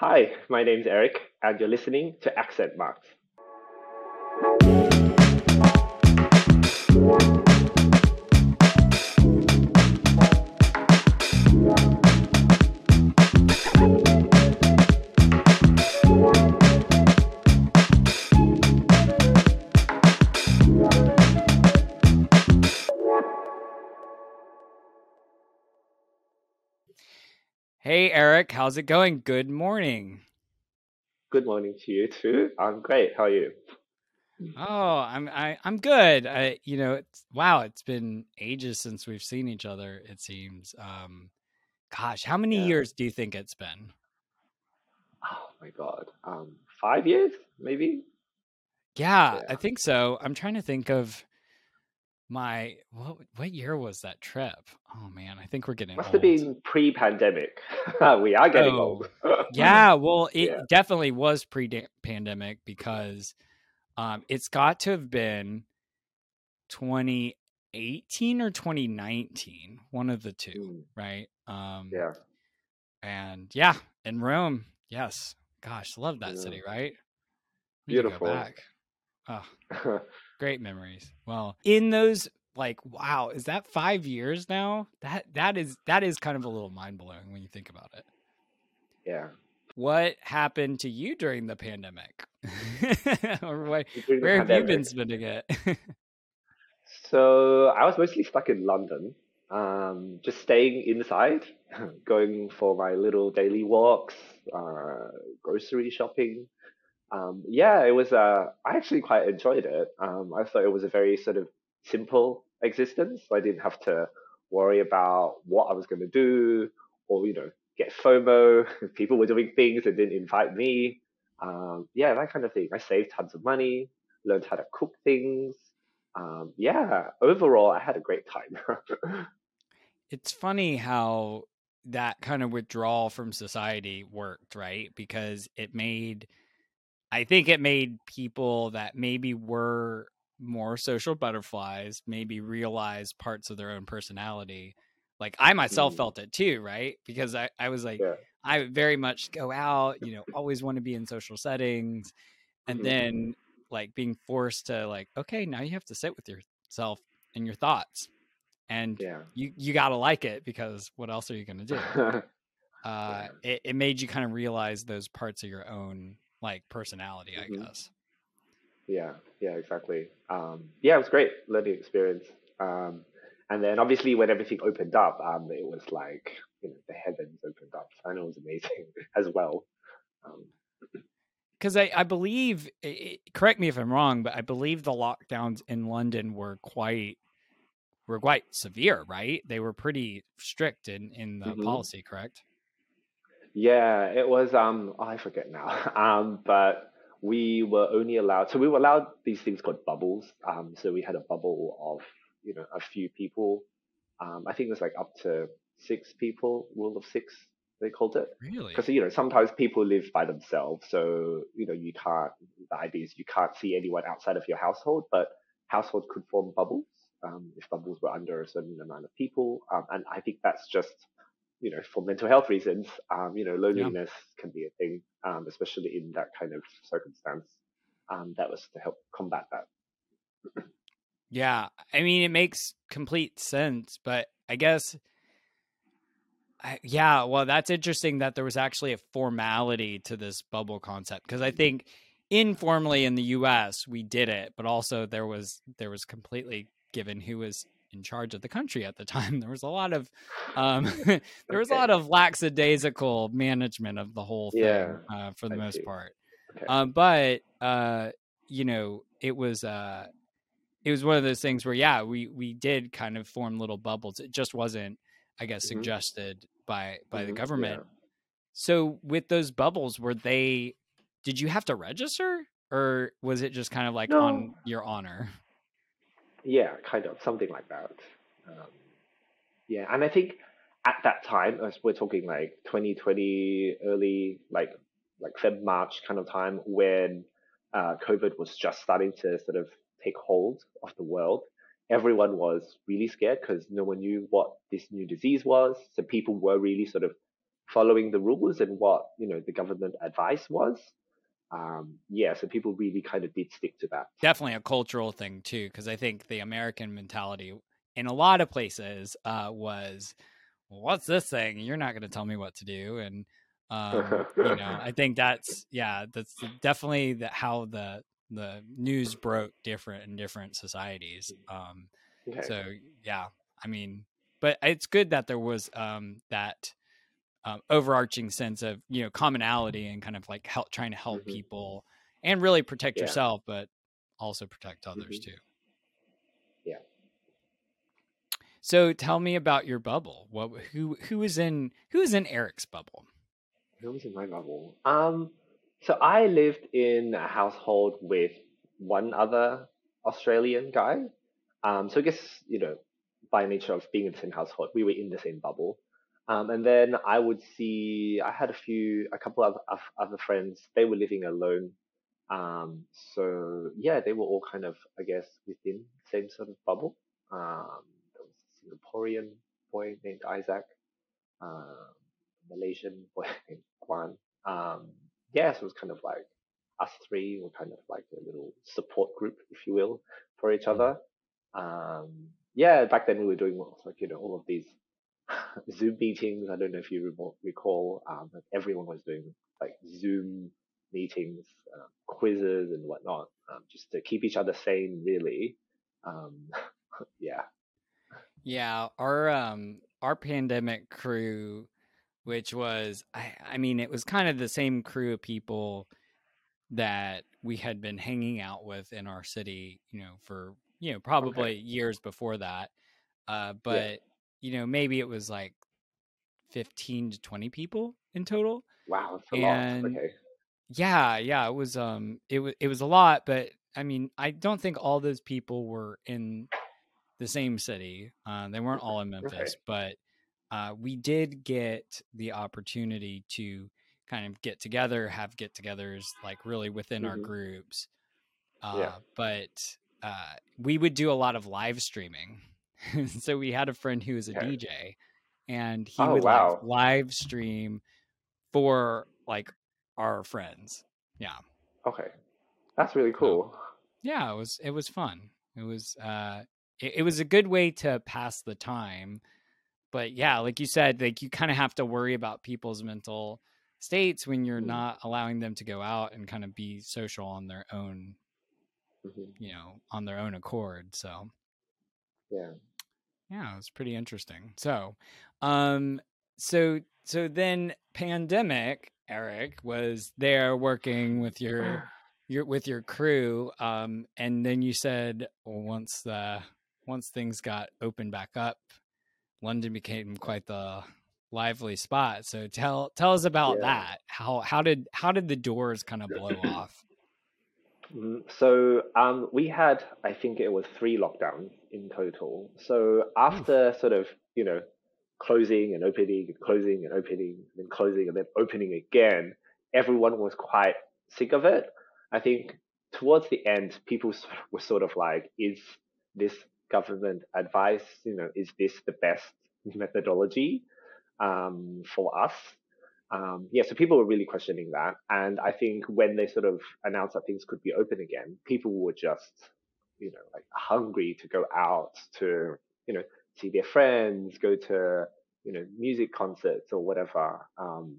Hi, my name is Eric, and you're listening to Accent Marks. Hey, Eric, how's it going? Good morning. Good morning to you too. I'm great. How are you? Oh, I'm I, I'm good. I, you know, it's, wow, it's been ages since we've seen each other. It seems. Um, gosh, how many Yeah. years do you think it's been? Oh my god. Um, five years, maybe. Yeah, I think so. I'm trying to think of my what what year was that trip? Oh man, I think we're getting Must old. have been pre-pandemic. we are getting Oh, old. Yeah, well, it Yeah. definitely was pre-pandemic because um, it's got to have been 2018 or 2019, one of the two, Mm, right? Um, yeah. and yeah, in Rome, yes. Gosh, love that Yeah. city, right? Need go Beautiful. Oh, great memories. Well, in those like wow, is that 5 years now? That that is that is kind of a little mind-blowing when you think about it. yeah. What happened to you during the pandemic? or what, During the where have you been spending it? So I was mostly stuck in London, um, just staying inside, going for my little daily walks, uh, grocery shopping. Um, yeah, it was. Uh, I actually quite enjoyed it. Um, I thought it was a very sort of simple existence. I didn't have to worry about what I was going to do, or you know, get FOMO. People were doing things and didn't invite me. Um, yeah, that kind of thing. I saved tons of money, learned how to cook things. Um, yeah, overall, I had a great time. it's funny how that kind of withdrawal from society worked, right? Because it made I think it made people that maybe were more social butterflies maybe realize parts of their own personality. Like I myself Mm, felt it too, right? Because I, I was like, yeah. I very much go out, you know, always want to be in social settings. And hmm then like being forced to like, okay, now you have to sit with yourself and your thoughts. And Yeah. you you gotta like it because what else are you gonna do? Uh yeah. it, it made you kind of realize those parts of your own like personality, I hmm guess. Yeah, yeah, exactly. Um, yeah, it was great learning experience. Um, and then obviously when everything opened up, um, it was like you know the heavens opened up, and it was amazing as well. Um, Because I, I believe, i i- correct me if I'm wrong, but I believe the lockdowns in London were quite were quite severe, right? They were pretty strict in in the mhm. policy, correct? Yeah, it was. Um, oh, I forget now. Um, but we were only allowed. So we were allowed these things called bubbles. Um, so we had a bubble of you know a few people. Um, I think it was like up to six people, rule of six they called it. Really? because you know sometimes people live by themselves so you know you can't the idea is you can't see anyone outside of your household but households could form bubbles um, if bubbles were under a certain amount of people um, and i think that's just you know for mental health reasons um, you know Yeah. loneliness can be a thing um, especially in that kind of circumstance um, that was to help combat that Yeah. I mean, it makes complete sense, but I guess, I, yeah, well, that's interesting that there was actually a formality to this bubble concept because I think informally in the US we did it, but also there was there was completely given who was in charge of the country at the time. There was a lot of um there was a lot of lackadaisical management of the whole yeah thing uh, for the i most see part. okay Um, but uh, you know, it was uh, it was one of those things where yeah, we we did kind of form little bubbles. It just wasn't, I guess, hmm suggested by by the hmm government. yeah So with those bubbles, were they? Did you have to register, or was it just kind of like no on your honor? Yeah, kind of something like that. Um, yeah, and I think at that time, as we're talking like 2020, early like like Feb March kind of time when uh, COVID was just starting to sort of take hold of the world. Everyone was really scared because no one knew what this new disease was. So people were really sort of following the rules and what you know the government advice was. Um, yeah, so people really kind of did stick to that. Definitely a cultural thing too, because I think the American mentality in a lot of places uh, was, "What's this thing? You're not going to tell me what to do." And um, you know, I think that's yeah, that's definitely the, how the the news broke different in different societies. Um, okay. So yeah, I mean, but it's good that there was um, that um, overarching sense of you know commonality and kind of like help trying to help mm-hmm. people and really protect yeah. yourself, but also protect others mm-hmm. too. Yeah. So tell me about your bubble. What who who is in who is in Eric's bubble? Who was in my bubble? Um, so I lived in a household with one other Australian guy. Um, so I guess you know by nature of being in the same household, we were in the same bubble. Um, and then I would see, I had a few, a couple of, of other friends, they were living alone. Um, so yeah, they were all kind of, I guess, within the same sort of bubble. Um, there was a Singaporean boy named Isaac, uh, Malaysian boy named Guan. Um, yeah, so it was kind of like us three were kind of like a little support group, if you will, for each other. Um, yeah, back then we were doing like, you know, all of these Zoom meetings. I don't know if you recall, um, but everyone was doing like Zoom meetings, uh, quizzes and whatnot, um, just to keep each other sane, really. Um, yeah. Yeah, our um our pandemic crew, which was I, I mean, it was kind of the same crew of people that we had been hanging out with in our city, you know, for you know probably okay. years before that. Uh, but yeah you know, maybe it was like 15 to 20 people in total. Wow, and. Okay. Yeah, yeah, it was um it was it was a lot, but I mean, I don't think all those people were in the same city. Uh, they weren't all in Memphis, okay. but uh, we did get the opportunity to kind of get together, have get-togethers like really within mm-hmm. our groups. Uh, yeah. But uh, we would do a lot of live streaming so we had a friend who was a okay. DJ and he oh, would wow. like live stream for like our friends. Yeah. Okay. That's really cool. yeah, it was it was fun. It was uh it, it was a good way to pass the time. But yeah, like you said, like you kind of have to worry about people's mental states when you're mm not allowing them to go out and kind of be social on their own mm-hmm. you know, on their own accord. So yeah. Yeah, it was pretty interesting. So, um, so so then pandemic, Eric was there working with your your with your crew, um, and then you said well, once the once things got opened back up, London became quite the lively spot. So tell tell us about yeah. that. How how did how did the doors kind of blow off? Mm, so um, we had, I think it was three lockdowns in total. So after sort of, you know, closing and opening and closing and opening and closing and then opening again, everyone was quite sick of it. I think towards the end, people were sort of like, is this government advice, you know, is this the best methodology um, for us? um, yeah, so people were really questioning that. And I think when they sort of announced that things could be open again, people were just, you know, like hungry to go out to, you know, see their friends, go to, you know, music concerts or whatever. Um,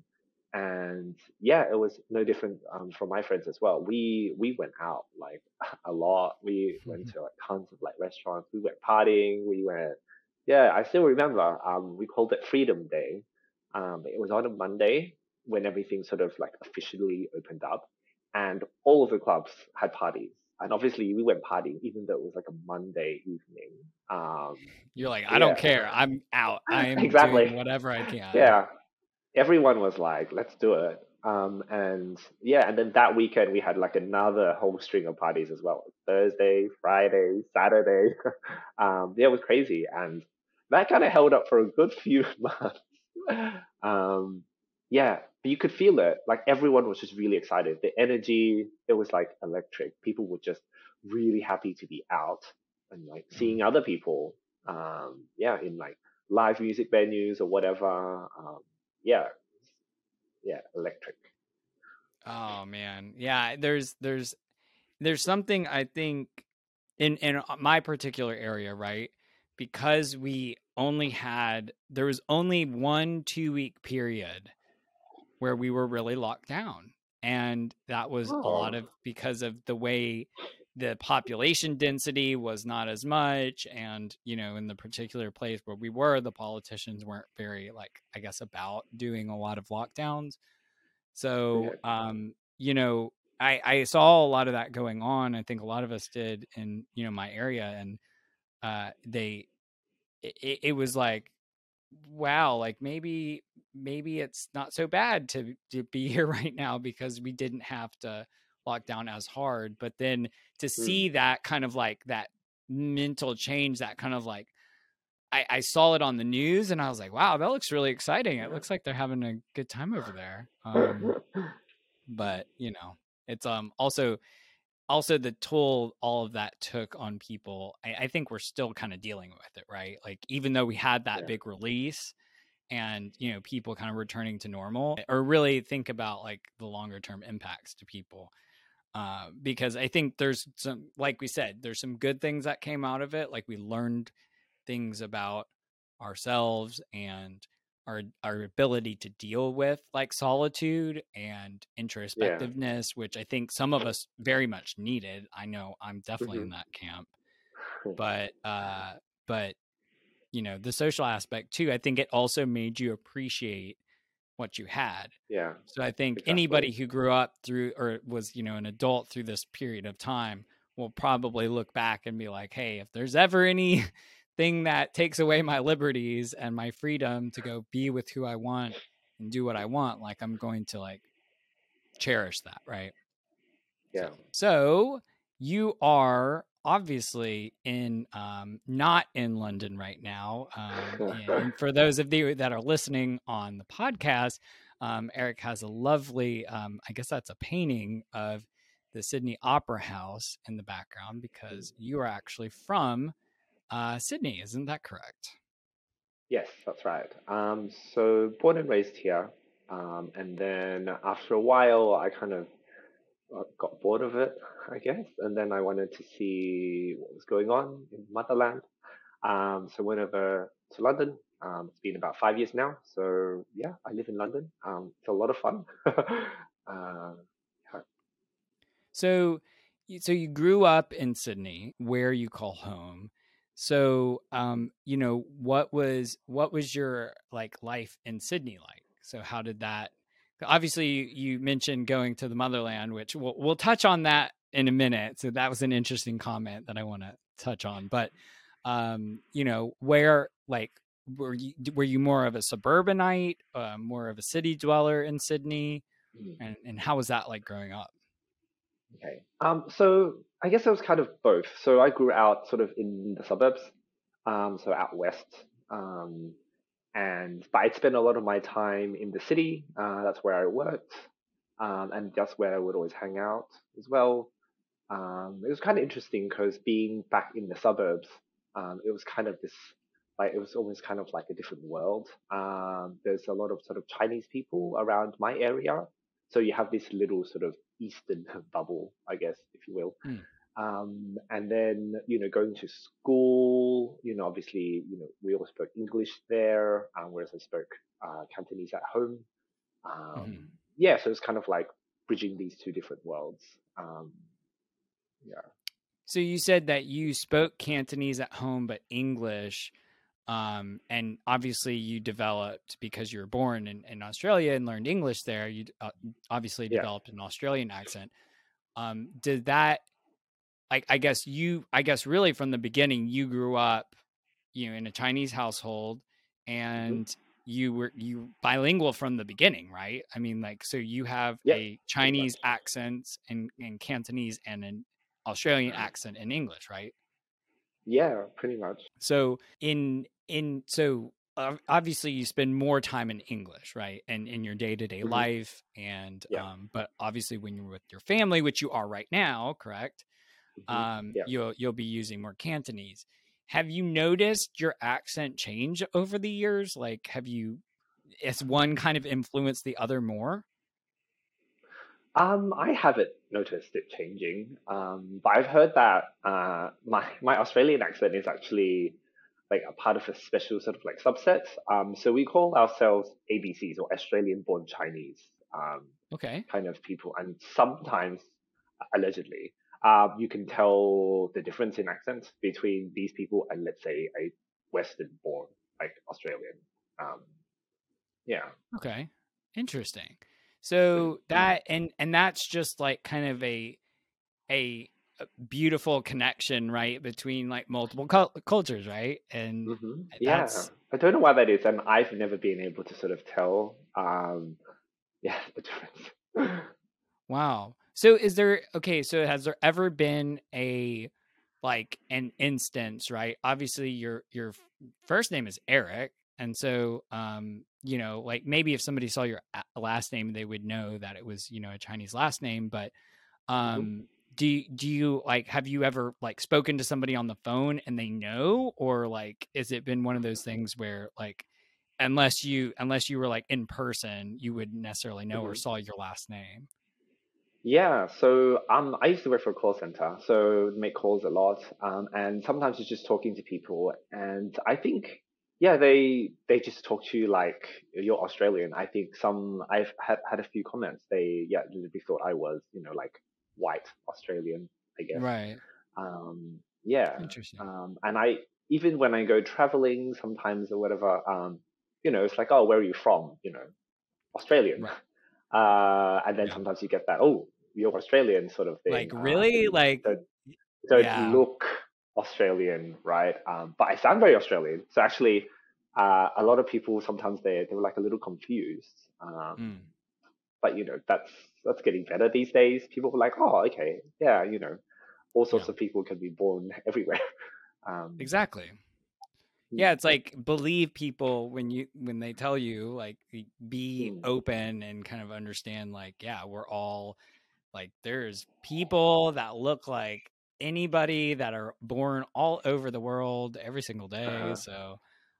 and yeah, it was no different um, from my friends as well. We we went out like a lot. We went to like tons of like restaurants. We went partying. We went. Yeah, I still remember. Um, we called it Freedom Day um, it was on a Monday when everything sort of like officially opened up, and all of the clubs had parties. And obviously, we went partying even though it was like a Monday evening. Um, You're like, I yeah. don't care. I'm out. I'm exactly doing whatever I can. Yeah, everyone was like, let's do it. Um, and yeah, and then that weekend we had like another whole string of parties as well. Thursday, Friday, Saturday. um, yeah, it was crazy, and that kind of held up for a good few months. um, yeah, but you could feel it. Like everyone was just really excited. The energy, it was like electric. People were just really happy to be out and like mm-hmm. seeing other people. Um, yeah, in like live music venues or whatever. Um, yeah, yeah, electric. Oh man, yeah. There's there's there's something I think in in uh, my particular area, right? Because we only had there was only one two week period where we were really locked down, and that was oh. a lot of because of the way the population density was not as much and you know in the particular place where we were the politicians weren't very like i guess about doing a lot of lockdowns so um you know i i saw a lot of that going on i think a lot of us did in you know my area and uh they it, it was like wow like maybe maybe it's not so bad to to be here right now because we didn't have to lock down as hard. But then to mm. see that kind of like that mental change, that kind of like I, I, saw it on the news and I was like, wow, that looks really exciting. It looks like they're having a good time over there. Um, but you know, it's um also also the toll all of that took on people. I, I think we're still kind of dealing with it, right? Like even though we had that yeah. big release and you know people kind of returning to normal, or really think about like the longer term impacts to people uh, because I think there's some, like we said, there's some good things that came out of it. Like we learned things about ourselves and our our ability to deal with like solitude and introspectiveness, yeah. which I think some of us very much needed. I know I'm definitely mm-hmm. in that camp, but uh, but you know the social aspect too. I think it also made you appreciate what you had. Yeah. So I think exactly. anybody who grew up through or was, you know, an adult through this period of time will probably look back and be like, "Hey, if there's ever any thing that takes away my liberties and my freedom to go be with who I want and do what I want, like I'm going to like cherish that, right?" Yeah. So, you are obviously in um, not in London right now. Um, and for those of you that are listening on the podcast, um, Eric has a lovely, um, I guess that's a painting of the Sydney Opera House in the background because you are actually from uh, Sydney, isn't that correct? Yes, that's right. Um, so born and raised here, um, and then after a while, I kind of uh, got bored of it, I guess, and then I wanted to see what was going on in motherland. Um, so went over to London. Um, it's been about five years now. So yeah, I live in London. Um, it's a lot of fun. uh, yeah. So, so you grew up in Sydney, where you call home. So, um, you know, what was what was your like life in Sydney like? So, how did that obviously you mentioned going to the motherland which we'll, we'll touch on that in a minute so that was an interesting comment that i want to touch on but um you know where like were you were you more of a suburbanite uh, more of a city dweller in sydney mm-hmm. and, and how was that like growing up okay um so i guess it was kind of both so i grew out sort of in the suburbs um so out west um and but I'd spend a lot of my time in the city. Uh, that's where I worked, um, and that's where I would always hang out as well. Um, it was kind of interesting because being back in the suburbs, um, it was kind of this like it was almost kind of like a different world. Um, there's a lot of sort of Chinese people around my area, so you have this little sort of Eastern bubble, I guess, if you will. Mm. Um, and then, you know, going to school, you know, obviously, you know, we all spoke English there, um, whereas I spoke uh, Cantonese at home. Um, mm-hmm. Yeah, so it's kind of like bridging these two different worlds. Um, yeah. So you said that you spoke Cantonese at home, but English. Um, and obviously you developed because you were born in, in Australia and learned English there. You uh, obviously developed an Australian accent. Um, did that I, I guess you, I guess really from the beginning, you grew up, you know, in a Chinese household mm-hmm. and mm-hmm. you were, you bilingual from the beginning, right? I mean, like, so you have yep. a Chinese accent in, in Cantonese and an Australian mm-hmm. accent in English, right? Yeah, pretty much. So in, in, so obviously you spend more time in English, right? And in your day to day life. And, yeah. um, but obviously when you're with your family, which you are right now, correct? Mm-hmm. um, yeah. you'll you'll be using more Cantonese. Have you noticed your accent change over the years? Like, have you has one kind of influenced the other more? Um, I haven't noticed it changing, um, but I've heard that uh, my my Australian accent is actually like a part of a special sort of like subset. Um, so we call ourselves ABCs or Australian born Chinese. Um, okay. Kind of people, and sometimes allegedly, um, you can tell the difference in accent between these people and let's say a Western born like Australian. Um, yeah. Okay. Interesting. So that and and that's just like kind of a a beautiful connection, right, between like multiple cu- cultures, right? And mm-hmm. yeah, I don't know why that is, and I've never been able to sort of tell, um, yeah, the difference. wow. So is there okay? So has there ever been a like an instance, right? Obviously, your your first name is Eric, and so um, you know, like maybe if somebody saw your last name, they would know that it was you know a Chinese last name, but mm-hmm. um. Do you, do you like have you ever like spoken to somebody on the phone and they know? Or like is it been one of those things where like unless you unless you were like in person you wouldn't necessarily know mm-hmm. or saw your last name? Yeah so um i used to work for a call center so make calls a lot um and sometimes it's just talking to people and i think yeah they they just talk to you like you're australian. I think some i've had had a few comments they yeah they thought i was you know like white Australian, I guess. Right. Um, yeah. Interesting. Um, and I even when I go traveling sometimes or whatever, um, you know, it's like, oh, where are you from? You know, Australian. Right. Uh, and then yeah. sometimes you get that, oh, you're Australian sort of thing. Like really, uh, like don't, don't yeah. look Australian, right? Um, but I sound very Australian. So actually, uh, a lot of people sometimes they they were like a little confused. Um, mm. But you know, that's that's getting better these days. People were like, oh, okay, yeah, you know, all sorts yeah. of people can be born everywhere. Um, exactly. Yeah, it's like believe people when you when they tell you like be mm. open and kind of understand like yeah, we're all like there's people that look like anybody that are born all over the world every single day. Uh-huh. So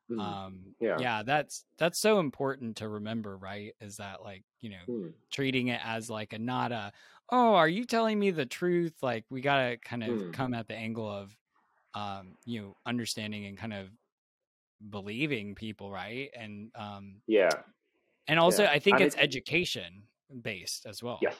Mm. Um, yeah. yeah, that's that's so important to remember, right? Is that like you know mm. treating it as like a not a oh, are you telling me the truth? Like we gotta kind of mm. come at the angle of um, you know understanding and kind of believing people, right? And um, yeah, and also yeah. I think it's education based as well. Yes.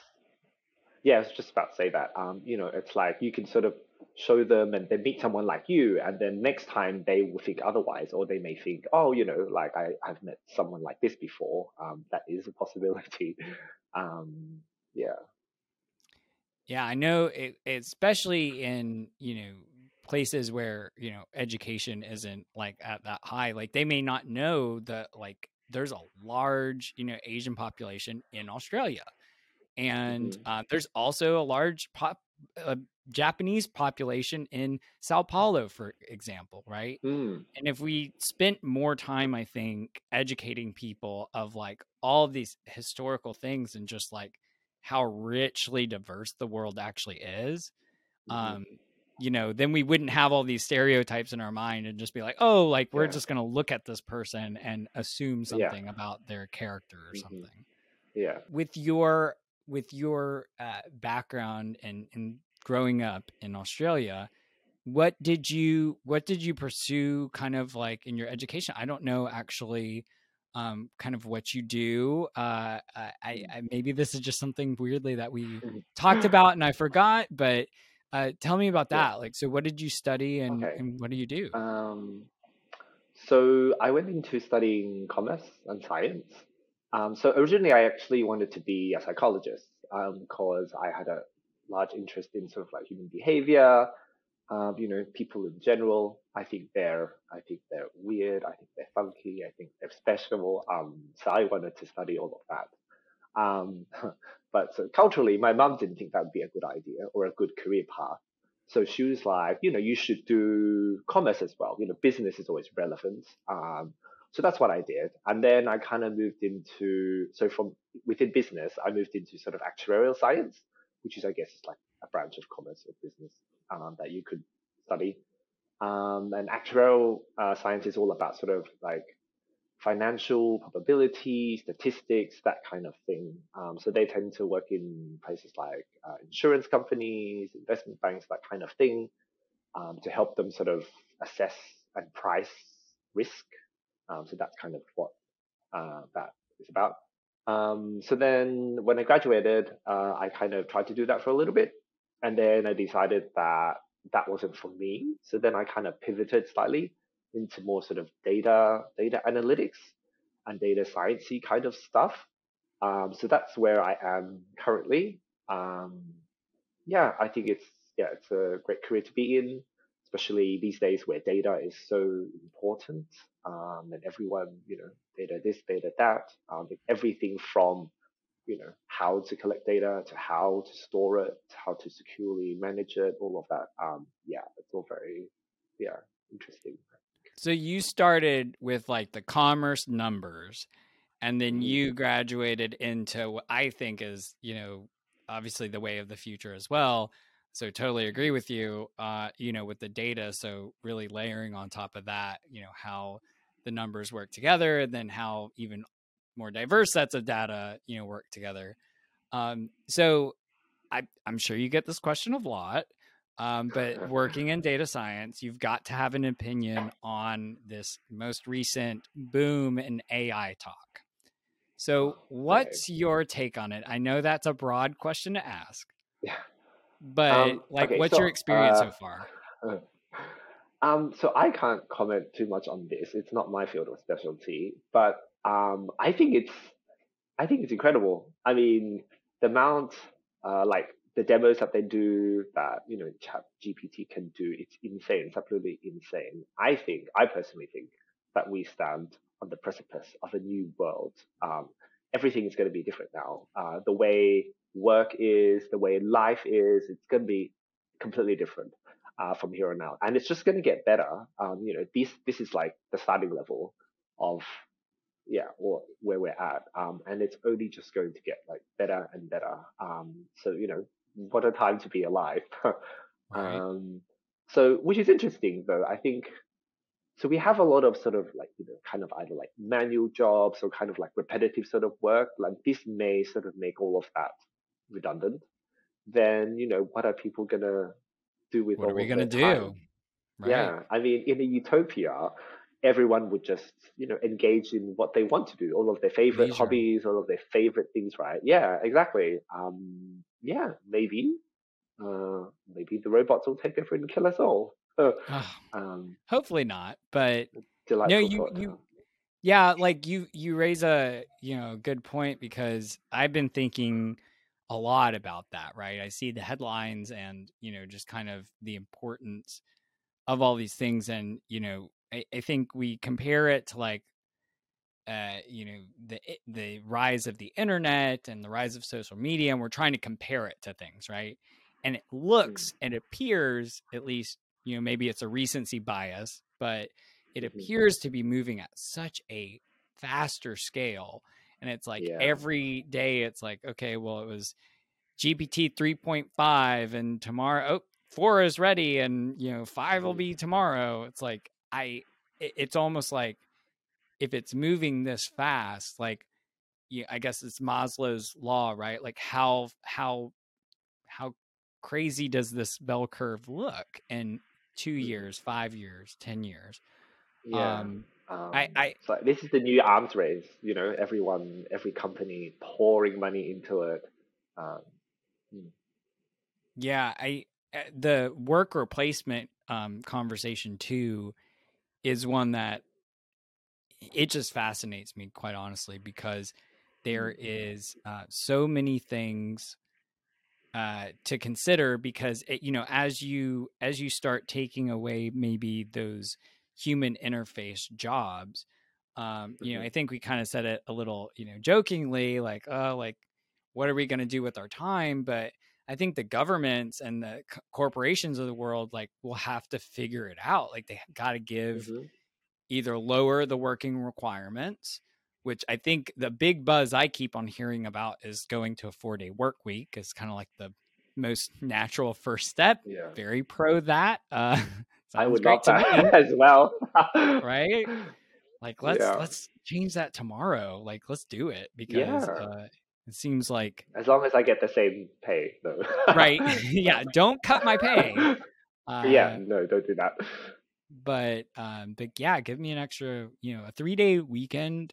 Yeah, I was just about to say that. Um, you know, it's like you can sort of show them and they meet someone like you and then next time they will think otherwise or they may think oh you know like I, i've met someone like this before um, that is a possibility. Um, yeah. Yeah i know it, especially in you know places where you know education isn't like at that high like they may not know that like there's a large you know asian population in australia. And mm-hmm. uh, there's also a large pop, uh, Japanese population in Sao Paulo, for example, right? Mm. And if we spent more time, I think, educating people of like all of these historical things and just like how richly diverse the world actually is, mm-hmm. um, you know, then we wouldn't have all these stereotypes in our mind and just be like, oh, like we're yeah. just going to look at this person and assume something yeah. about their character or mm-hmm. something. Yeah. With your with your uh, background and, and growing up in Australia, what did you what did you pursue kind of like in your education? I don't know actually um, kind of what you do. Uh, I, I, maybe this is just something weirdly that we talked about and I forgot, but uh, tell me about that. Yeah. Like, so what did you study and, okay. and what do you do? Um, so I went into studying commerce and science. Um, so originally, I actually wanted to be a psychologist because um, I had a large interest in sort of like human behavior, um, you know, people in general. I think they're, I think they're weird. I think they're funky. I think they're special. Um, so I wanted to study all of that. Um, but so culturally, my mom didn't think that would be a good idea or a good career path. So she was like, you know, you should do commerce as well. You know, business is always relevant. Um, so that's what I did. And then I kind of moved into, so from within business, I moved into sort of actuarial science, which is, I guess, like a branch of commerce or business um, that you could study. Um, and actuarial uh, science is all about sort of like financial probability, statistics, that kind of thing. Um, so they tend to work in places like uh, insurance companies, investment banks, that kind of thing, um, to help them sort of assess and price risk. Um, so that's kind of what uh, that is about. Um, so then when I graduated, uh, I kind of tried to do that for a little bit. And then I decided that that wasn't for me. So then I kind of pivoted slightly into more sort of data data analytics and data sciencey kind of stuff. Um, so that's where I am currently. Um, yeah, I think it's yeah, it's a great career to be in, especially these days where data is so important. Um, and everyone, you know, data this, data that, um, everything from you know how to collect data to how to store it, how to securely manage it, all of that. Um, yeah, it's all very yeah interesting. So you started with like the commerce numbers and then mm-hmm. you graduated into what I think is, you know, obviously the way of the future as well. So totally agree with you, uh, you know, with the data. So really layering on top of that, you know, how the numbers work together and then how even more diverse sets of data, you know, work together. Um, so I, I'm sure you get this question a lot. Um, but working in data science, you've got to have an opinion on this most recent boom in AI talk. So, what's your take on it? I know that's a broad question to ask. Yeah. But um, like, okay, what's so, your experience uh, so far? Um, so I can't comment too much on this. It's not my field of specialty, but um, I think it's, I think it's incredible. I mean, the amount, uh, like the demos that they do that you know chat gpt can do it's insane it's absolutely insane i think i personally think that we stand on the precipice of a new world um, everything is going to be different now uh, the way work is the way life is it's going to be completely different uh, from here on out and it's just going to get better um, you know this this is like the starting level of yeah, or where we're at. Um, and it's only just going to get like better and better. Um, so, you know, what a time to be alive. right. um, so, which is interesting though. I think so. We have a lot of sort of like you know, kind of either like manual jobs or kind of like repetitive sort of work. Like this may sort of make all of that redundant. Then you know, what are people gonna do with? What all are we gonna do? Right. Yeah, I mean, in a utopia, everyone would just you know engage in what they want to do all of their favorite Leisure. hobbies all of their favorite things right yeah exactly um yeah maybe uh maybe the robots will take over and kill us all um hopefully not but no you you yeah like you you raise a you know good point because i've been thinking a lot about that right i see the headlines and you know just kind of the importance of all these things and you know I, I think we compare it to like uh, you know the the rise of the internet and the rise of social media, and we're trying to compare it to things, right? And it looks mm. and appears, at least you know, maybe it's a recency bias, but it mm-hmm. appears to be moving at such a faster scale. And it's like yeah. every day, it's like, okay, well, it was GPT 3.5, and tomorrow, oh, four is ready, and you know, five will mm-hmm. be tomorrow. It's like I it's almost like if it's moving this fast, like yeah, I guess it's Maslow's law, right? Like how how how crazy does this bell curve look in two mm-hmm. years, five years, ten years? Yeah. Um, um, I, I so this is the new arms race. You know, everyone, every company pouring money into it. Um, hmm. yeah, I eh, the work replacement um, conversation too is one that it just fascinates me quite honestly because there mm-hmm. uh, so many things uh, to consider because it, you know as you as you start taking away maybe those human interface jobs um, you know mm-hmm. i think we kind of said it a little you know jokingly like oh like what are we going to do with our time but i think the governments and the corporations of the world like will have to figure it out like they got to give mm-hmm either lower the working requirements, which I think the big buzz I keep on hearing about is going to a four day work week is kind of like the most natural first step. Yeah. Very pro that. Uh, I would love that as well. right. Like let's Yeah. let's change that tomorrow. Like let's do it because Yeah. uh, it seems like As long as I get the same pay, though. right. yeah, don't cut my pay. Uh, yeah, no, don't do that. but um but yeah give me an extra you know a three day weekend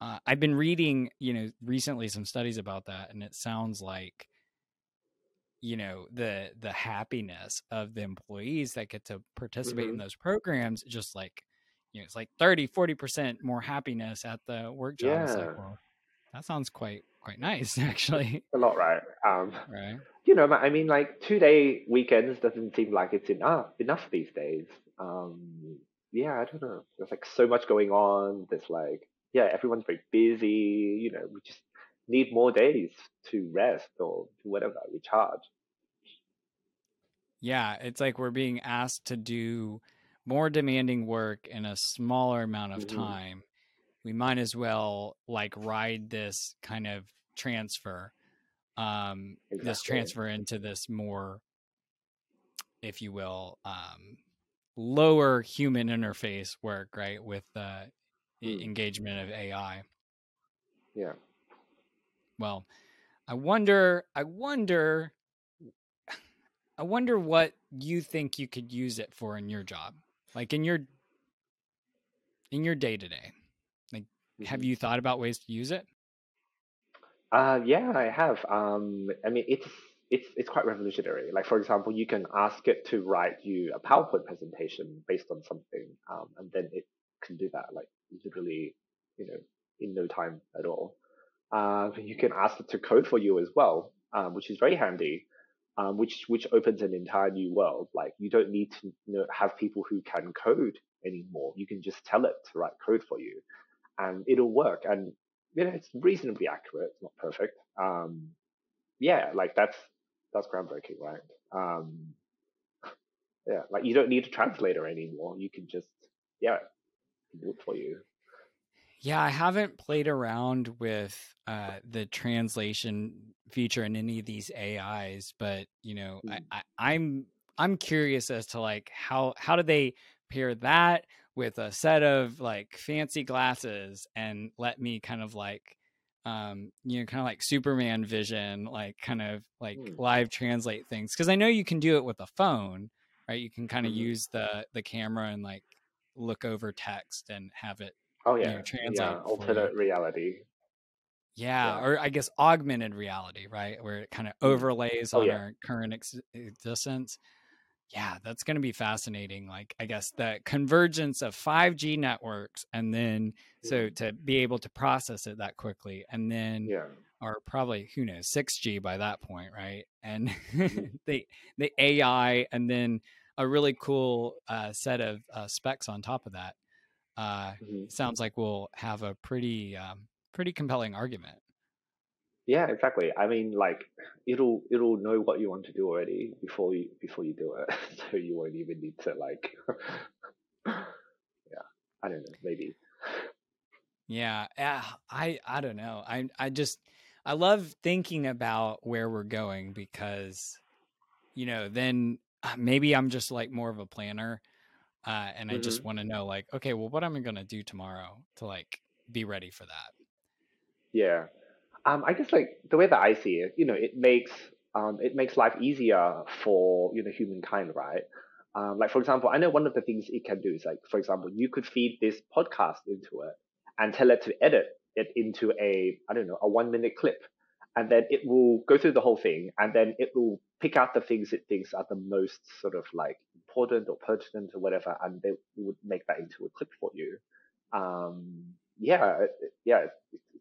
uh, i've been reading you know recently some studies about that and it sounds like you know the the happiness of the employees that get to participate in Mhm. those programs just like you know it's like 30 40% more happiness at the work job Yeah. like well that sounds quite quite nice actually A lot, right? Um, right you know, I mean, like two day weekends doesn't seem like it's enough enough these days. Um, yeah, I don't know. There's like so much going on. There's like, yeah, everyone's very busy. You know, we just need more days to rest or do whatever, recharge. Yeah, it's like we're being asked to do more demanding work in a smaller amount of Mhm. time. We might as well like ride this kind of transfer, um, this transfer into this more, if you will, um, lower human interface work, right? With uh, e- Mm. engagement of AI. Yeah. Well, I wonder, I wonder, I wonder what you think you could use it for in your job, like in your in your day to day. Like have Mhm. you thought about ways to use it? Uh, yeah, I have. Um, I mean, it's it's it's quite revolutionary. Like for example, you can ask it to write you a PowerPoint presentation based on something, um, and then it can do that like literally, you know, in no time at all. Uh, you can ask it to code for you as well, um, which is very handy. Um, which which opens an entire new world. Like you don't need to you know, have people who can code anymore. You can just tell it to write code for you, and it'll work. And you know, it's reasonably accurate. It's not perfect. Um, yeah, like that's that's groundbreaking, right? Um, yeah, like you don't need a translator anymore. You can just yeah, do it for you. Yeah, I haven't played around with uh, the translation feature in any of these AIs, but you know, Mm. I, I, I'm I'm curious as to like how how do they pair that with a set of like fancy glasses and let me kind of like um you know kind of like superman vision like kind of like Hmm. live translate things because i know you can do it with a phone right you can kind of Mhm. use the the camera and like look over text and have it Oh you yeah, know, translate yeah, alternate you. reality. yeah, Yeah. or i guess augmented reality right where it kind of Mm. overlays Oh on yeah, our current ex- existence yeah that's going to be fascinating like i guess the convergence of 5g networks and then so Mhm. to be able to process it that quickly and then yeah, or probably who knows 6G by that point, right? And Mhm. the the AI and then a really cool uh, set of uh, specs on top of that. Uh, Mhm. sounds like we'll have a pretty um, pretty compelling argument. yeah, exactly. I mean, like it'll it'll know what you want to do already before you before you do it, so you won't even need to like. yeah, I don't know, maybe. Yeah, yeah, I I don't know. I I just I love thinking about where we're going because you know then uh, maybe I'm just like more of a planner uh, and I hmm just want to know like okay, well, what am I gonna do tomorrow to like be ready for that? Yeah. Um, I guess like the way that I see it, you know, it makes um, it makes life easier for you know humankind, right? Um, like for example, I know one of the things it can do is like, for example, you could feed this podcast into it and tell it to edit it into a I don't know a one minute clip, and then it will go through the whole thing, and then it will pick out the things it thinks are the most sort of like important or pertinent or whatever, and they would make that into a clip for you. Um, yeah, yeah,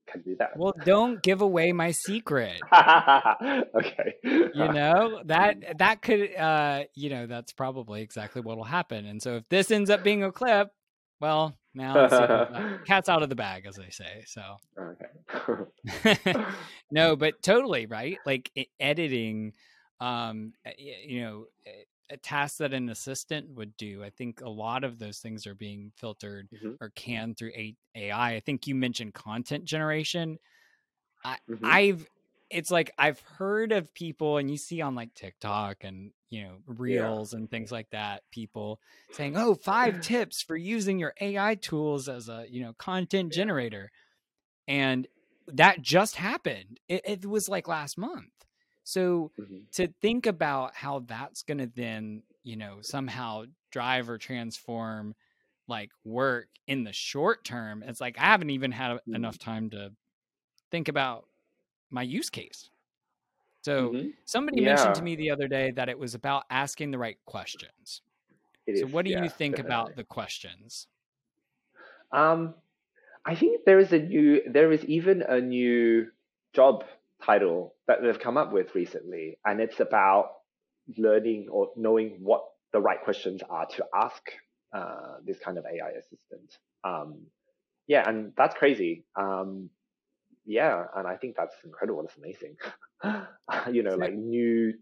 can do that. Well, don't give away my secret. okay. You know that that could uh you know that's probably exactly what will happen. And so if this ends up being a clip, well, now cat's out of the bag, as they say. So. okay. no, but totally right. Like editing, um, you know, a- a task that an assistant would do. I think a lot of those things are being filtered Mhm, or canned through A- AI. I think you mentioned content generation. I, mhm. I've it's like I've heard of people, and you see on like TikTok and you know reels yeah. and things like that, people saying, "Oh, five tips for using your AI tools as a you know content generator," and that just happened. It, it was like last month. So mm-hmm. to think about how that's going to then you know somehow drive or transform like work in the short term, it's like I haven't even had mm-hmm. enough time to think about my use case. So mm-hmm. somebody yeah. mentioned to me the other day that it was about asking the right questions. It so is, what do yeah, you think definitely. about the questions? Um, I think there is a new, there is even a new job title that they've come up with recently, and it's about learning or knowing what the right questions are to ask uh, this kind of AI assistant. Um, yeah, and that's crazy. Um, yeah, and I think that's incredible. That's amazing. you know, like new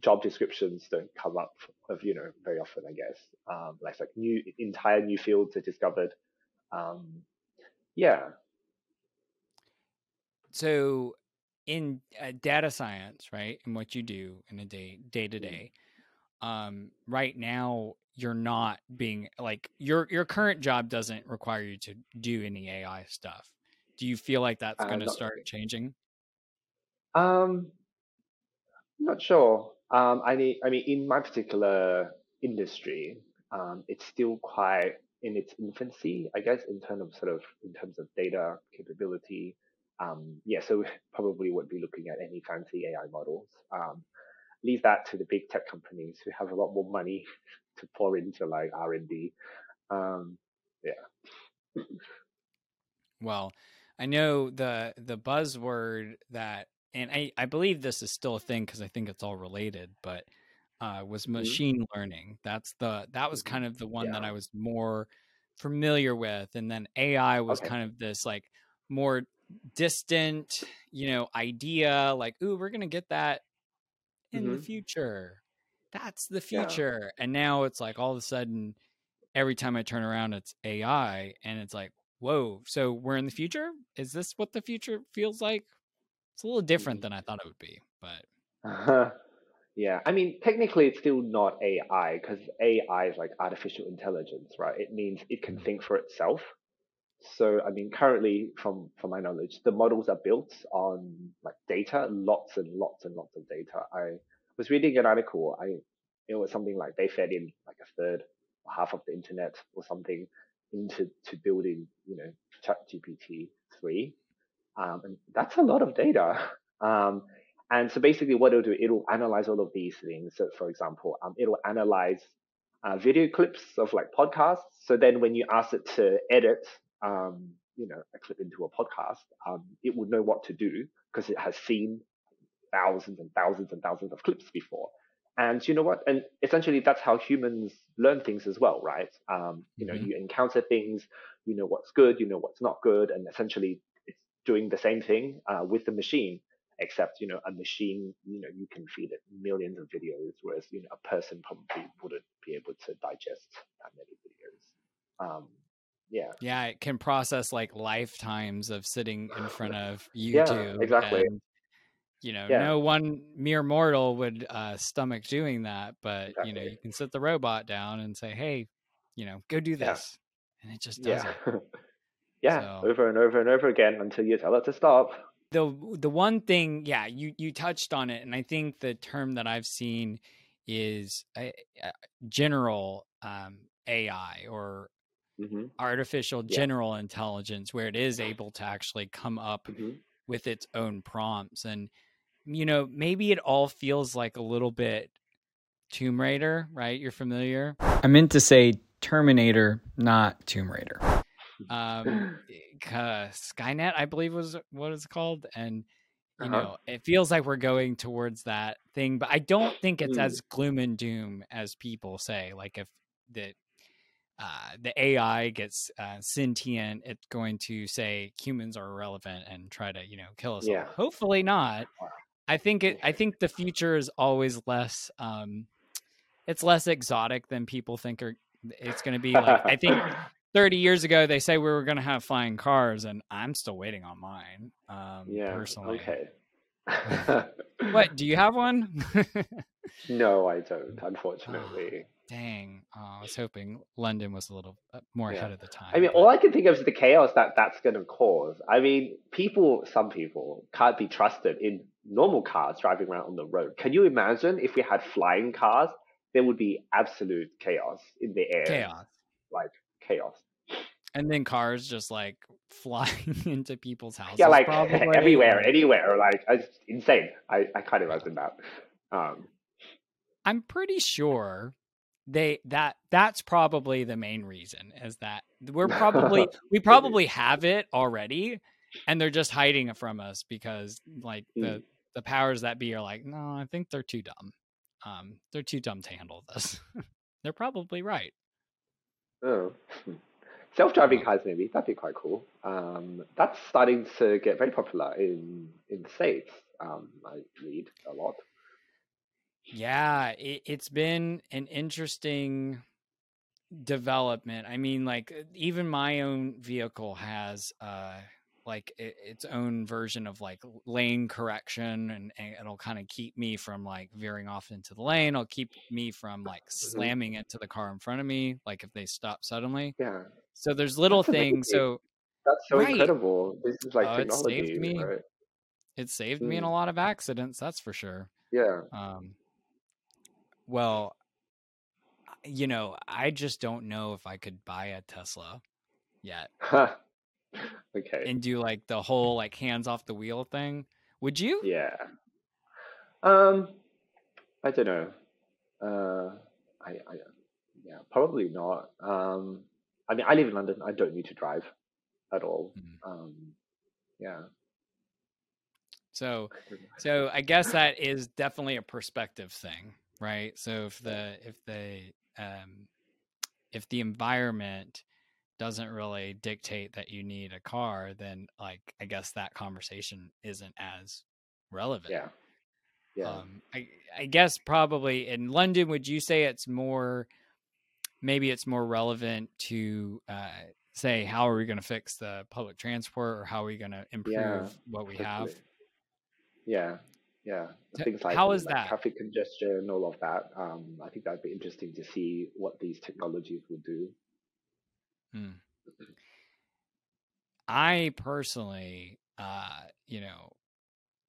job descriptions don't come up of you know very often. I guess um, like like new entire new fields are discovered. Um, yeah. So in uh, data science, right, and what you do in a day day to day, um, right now you're not being like your your current job doesn't require you to do any AI stuff do you feel like that's going to start really. changing? Um, I'm not sure. Um, I mean, I mean, in my particular industry, um, it's still quite in its infancy, I guess, in terms of sort of in terms of data capability. Um, yeah, so probably won't be looking at any fancy AI models. Um, leave that to the big tech companies who have a lot more money to pour into like R and D. Um, yeah. well, I know the the buzzword that, and I I believe this is still a thing because I think it's all related, but uh, was mm-hmm. machine mm-hmm. learning. That's the that was mm-hmm. kind of the one yeah. that I was more familiar with, and then AI was okay. kind of this like more distant, you know, idea. Like, ooh, we're gonna get that in mm-hmm. the future. That's the future, yeah. and now it's like all of a sudden, every time I turn around, it's AI, and it's like, whoa, so we're in the future? Is this what the future feels like? It's a little different mm. than I thought it would be, but. Uh-huh. Yeah, I mean, technically, it's still not AI because AI is like artificial intelligence, right? It means it can mm. think for itself. So, I mean, currently, from from my knowledge, the models are built on like data, lots and lots and lots of data. I was reading an article. I it was something like they fed in like a third or half of the internet or something into to building, you know, ChatGPT three, um, and that's a lot of data. Um, and so basically, what it'll do, it'll analyze all of these things. So, for example, um, it'll analyze uh, video clips of like podcasts. So then, when you ask it to edit, um, you know, a clip into a podcast, um, it would know what to do because it has seen thousands and thousands and thousands of clips before. And you know what? And essentially, that's how humans learn things as well, right? Um, you know, mm-hmm. you encounter things, you know what's good, you know what's not good, and essentially, it's doing the same thing uh, with the machine. Except, you know, a machine, you know, you can feed it millions of videos, whereas you know, a person probably wouldn't be able to digest that many videos. Um, yeah yeah it can process like lifetimes of sitting in front of youtube yeah, exactly and, you know, yeah. no one mere mortal would uh, stomach doing that, but exactly. you know, you can sit the robot down and say, "Hey, you know, go do this," yeah. and it just does yeah. it. yeah, so, over and over and over again until you tell it to stop. The the one thing, yeah, you you touched on it, and I think the term that I've seen is uh, general um, AI or mm-hmm. artificial general intelligence, where it is able to actually come up mm-hmm. with its own prompts and you know, maybe it all feels like a little bit Tomb Raider, right? You're familiar? I meant to say Terminator, not Tomb Raider. Um, Skynet, I believe was what it's called, and you uh-huh. know, it feels like we're going towards that thing, but I don't think it's as gloom and doom as people say. Like if the uh, the AI gets uh, sentient, it's going to say humans are irrelevant and try to, you know, kill us. Yeah. All. Hopefully not. I think it. I think the future is always less. Um, it's less exotic than people think. Are it's going to be like I think 30 years ago they say we were going to have flying cars, and I'm still waiting on mine. Um, yeah. Personally. Okay. what? Do you have one? no, I don't. Unfortunately. Dang. Oh, I was hoping London was a little uh, more Yeah. ahead of the time. I mean, but- all I can think of is the chaos that that's going to cause. I mean, people, some people can't be trusted in normal cars driving around on the road. Can you imagine if we had flying cars? There would be absolute chaos in the air. chaos. Like chaos. And then cars just like flying into people's houses. yeah, like probably. everywhere, anywhere. Like it's insane. I, I can't imagine that. Um, I'm pretty sure they that that's probably the main reason is that we're probably we probably have it already and they're just hiding it from us because like the Mm. the powers that be are like no I think they're too dumb um they're too dumb to handle this they're probably right oh. Self-driving cars, maybe that'd be quite cool. Um, that's starting to get very popular in in the states. Um, I read a lot. Yeah, it, it's been an interesting development. I mean, like uh, even my own vehicle has uh like i its own version of like lane correction and, and it'll kind of keep me from like veering off into the lane. It'll keep me from like slamming into the car in front of me, like if they stop suddenly. Yeah, So there's little That's amazing. things. So that's so Right. incredible. This is like Oh, it saved me. right? it saved me in Mm. a lot of accidents, that's for sure. Yeah. Um, well, you know, I just don't know if I could buy a Tesla yet okay. and do like the whole like hands off the wheel thing. Would you? Yeah. Um, I don't know. Uh, I, I, yeah, probably not. Um, I mean, I live in London. I don't need to drive at all. Mhm. Um, yeah. So, so I guess that is definitely a perspective thing, right? So if the if the um, if the environment doesn't really dictate that you need a car, then like I guess that conversation isn't as relevant. Yeah. Yeah. Um, I, I guess probably in London, would you say it's more, maybe it's more relevant to uh, say, how are we going to fix the public transport or how are we going to improve Yeah, what we have? Yeah. Yeah. Things like, how um, like that? traffic congestion, all of that. Um, I think that'd be interesting to see what these technologies will do. Hmm. I personally, uh, you know,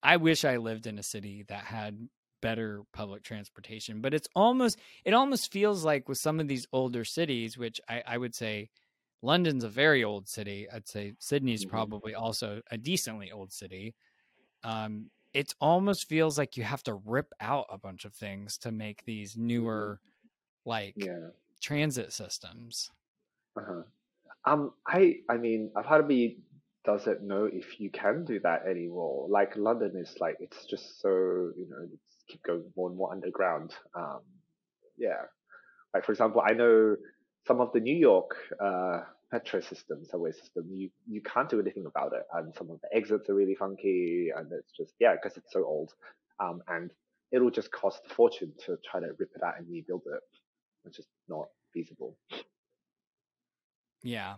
I wish I lived in a city that had better public transportation, but it's almost it almost feels like with some of these older cities, which I, I would say London's a very old city. I'd say Sydney's Mhm. probably also a decently old city. Um, it almost feels like you have to rip out a bunch of things to make these newer, like Yeah. transit systems. Uh-huh. Um, I I mean, a part of me doesn't know if you can do that anymore. Like London is like it's just so you know it's keep going more and more underground. Um, yeah, like for example, I know some of the New York uh, metro system, subway system, you you can't do anything about it, and some of the exits are really funky, and it's just yeah, because it's so old, um, and it'll just cost a fortune to try to rip it out and rebuild it, which is not feasible. Yeah.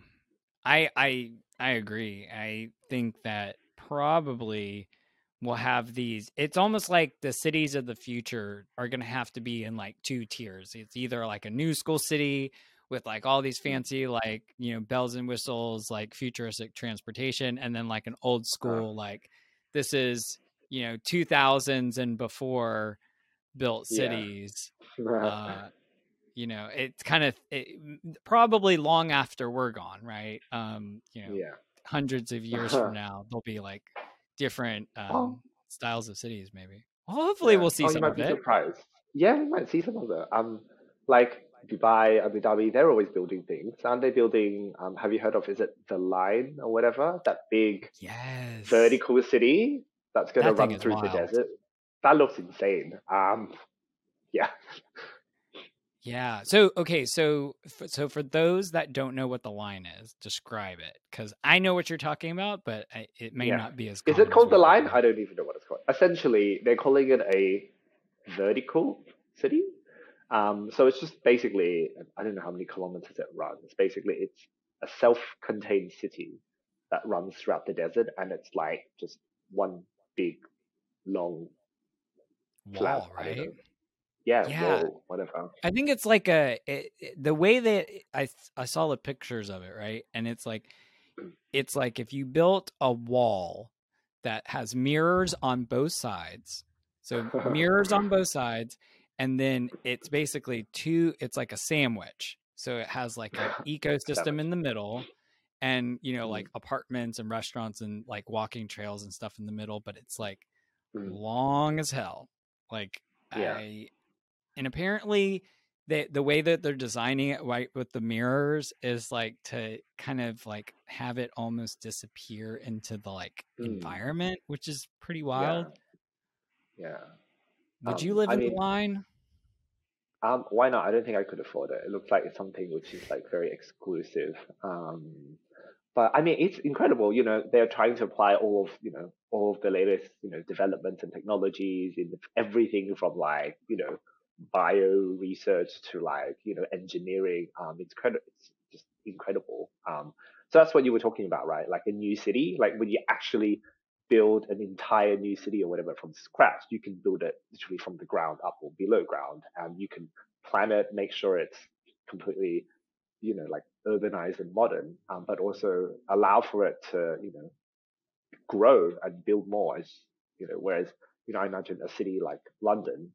I I I agree. I think that probably we'll have these it's almost like the cities of the future are going to have to be in like two tiers. It's either like a new school city with like all these fancy like, you know, bells and whistles, like futuristic transportation and then like an old school like this is, you know, 2000s and before built Yeah. cities uh, you know, it's kind of it, probably long after we're gone, right? Um, you know, yeah. hundreds of years from now, there'll be like different um, Oh. styles of cities, maybe. Well, hopefully, Yeah. we'll see oh, some you might of be it. surprised. Yeah, we might see some of it. Um, like Dubai, Abu Dhabi, they're always building things. Aren't they building? Um, have you heard of? Is it the Line or whatever? That big Yes, vertical city that's going to That run through wild. the desert. That looks insane. Um, yeah. Yeah. So okay. So so for those that don't know what the line is, describe it because I know what you're talking about, but I, it may Yeah. not be as. Is it called the Line? I don't even know what it's called. Essentially, they're calling it a vertical city. Um, so it's just basically, I don't know how many kilometers it runs. Basically, it's a self-contained city that runs throughout the desert, and it's like just one big long Wall. Right? Yeah, Yeah. wall, whatever. I think it's like a it, it- the way that I I saw the pictures of it, right? And it's like it's like if you built a wall that has mirrors on both sides. So mirrors on both sides and then it's basically two it's like a sandwich. So it has like an ecosystem in the middle and you know Mm. like apartments and restaurants and like walking trails and stuff in the middle, but it's like Mm. long as hell. Like Yeah. I and apparently the the way that they're designing it right with the mirrors is like to kind of like have it almost disappear into the like Mm. environment, which is pretty Yeah. wild. Yeah. Would you Um, live I in mean- the line? Um, why not? I don't think I could afford it. It looks like it's something which is like very exclusive. Um, but I mean, it's incredible. You know, they're trying to apply all of you know all of the latest you know developments and technologies in everything from like you know bio research to like you know engineering. Um, it's credi- It's just incredible. Um, so that's what you were talking about, right? Like a new city, like when you actually build an entire new city or whatever from scratch, you can build it literally from the ground up or below ground, and you can plan it, make sure it's completely, you know, like urbanized and modern, um, but also allow for it to, you know, grow and build more. As you know, whereas you know, I imagine a city like London,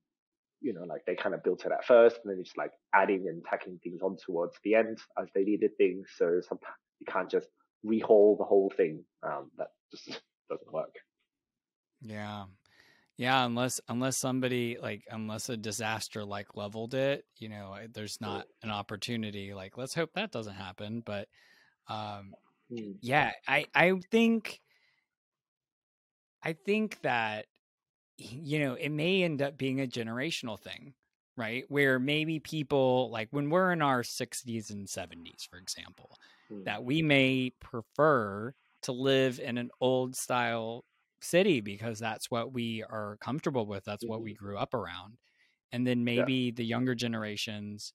you know, like they kind of built it at first, and then it's like adding and tacking things on towards the end as they needed things. So sometimes you can't just rehaul the whole thing. Um, that just doesn't work. Yeah. Yeah, unless unless somebody like unless a disaster like leveled it, you know, there's not an opportunity. Like, let's hope that doesn't happen. But um Mm. yeah i i think i think that you know it may end up being a generational thing right where maybe people like when we're in our 60s and 70s for example Mm. that we may prefer to live in an old style city because that's what we are comfortable with that's what we grew up around. And then maybe the younger generations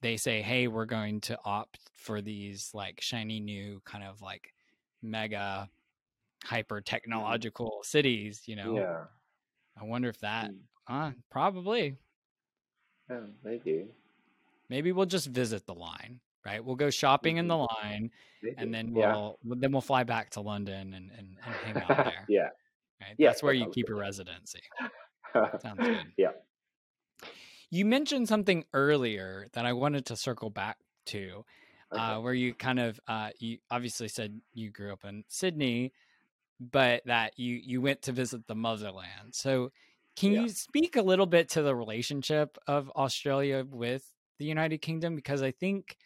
they say hey we're going to opt for these like shiny new kind of like mega hyper technological cities you know? Yeah. i wonder if that Mm. uh probably. Yeah, maybe. maybe we'll just visit the line right we'll go shopping in the Mm-hmm. line and then we'll then we'll fly back to london and, and, and hang out there yeah. right Yeah, that's where you keep good. your residency Sounds good. Yeah. You mentioned something earlier that I wanted to circle back to, Okay. uh, where you kind of uh, you obviously said you grew up in Sydney, but that you you went to visit the motherland. So, can Yeah. you speak a little bit to the relationship of Australia with the United Kingdom? Because I think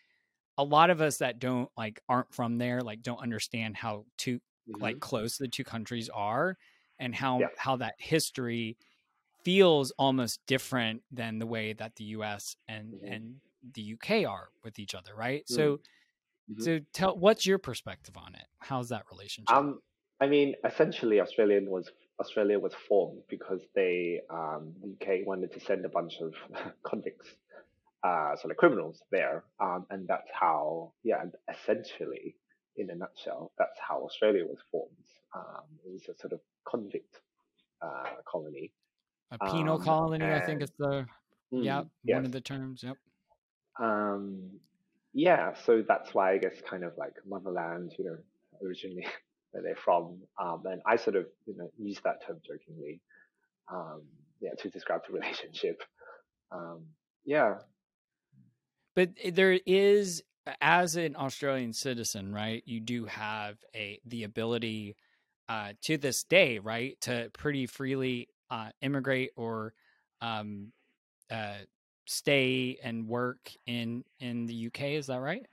a lot of us that don't like aren't from there like don't understand how two Mhm. like close the two countries are and how Yeah. how that history feels almost different than the way that the US and Mhm. and the UK are with each other, right? Mm. So Mhm. so tell what's your perspective on it? How's that relationship? Um, I mean, essentially, Australian was Australia was formed because they um, the UK wanted to send a bunch of convicts, uh, sort of criminals there, um, and that's how, yeah, essentially, in a nutshell, that's how Australia was formed. Um, it was a sort of convict uh, colony. a penal um, colony, I think it's the Mm, yeah, yes. one of the terms. Yep. Um, yeah, so that's why I guess kind of like motherland, you know, originally where they're from. Um, and I sort of, you know, use that term jokingly, um, yeah, to describe the relationship. Um, yeah. But there is as an Australian citizen, right? You do have a the ability uh, to this day, right, to pretty freely uh, immigrate or um, uh, stay and work in in the UK. Is that right?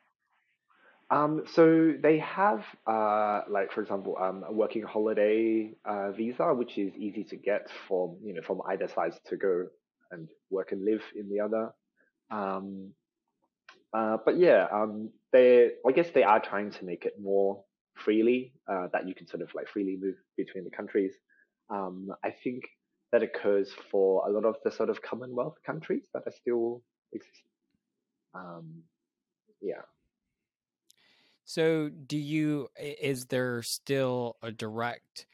Um, so they have, uh, like for example, um, a working holiday uh, visa, which is easy to get from you know from either side to go and work and live in the other. Um, uh, but yeah, um, they I guess they are trying to make it more freely uh, that you can sort of like freely move between the countries. Um, I think that occurs for a lot of the sort of Commonwealth countries that are still exist. Um, yeah. So, do you? Is there still a direct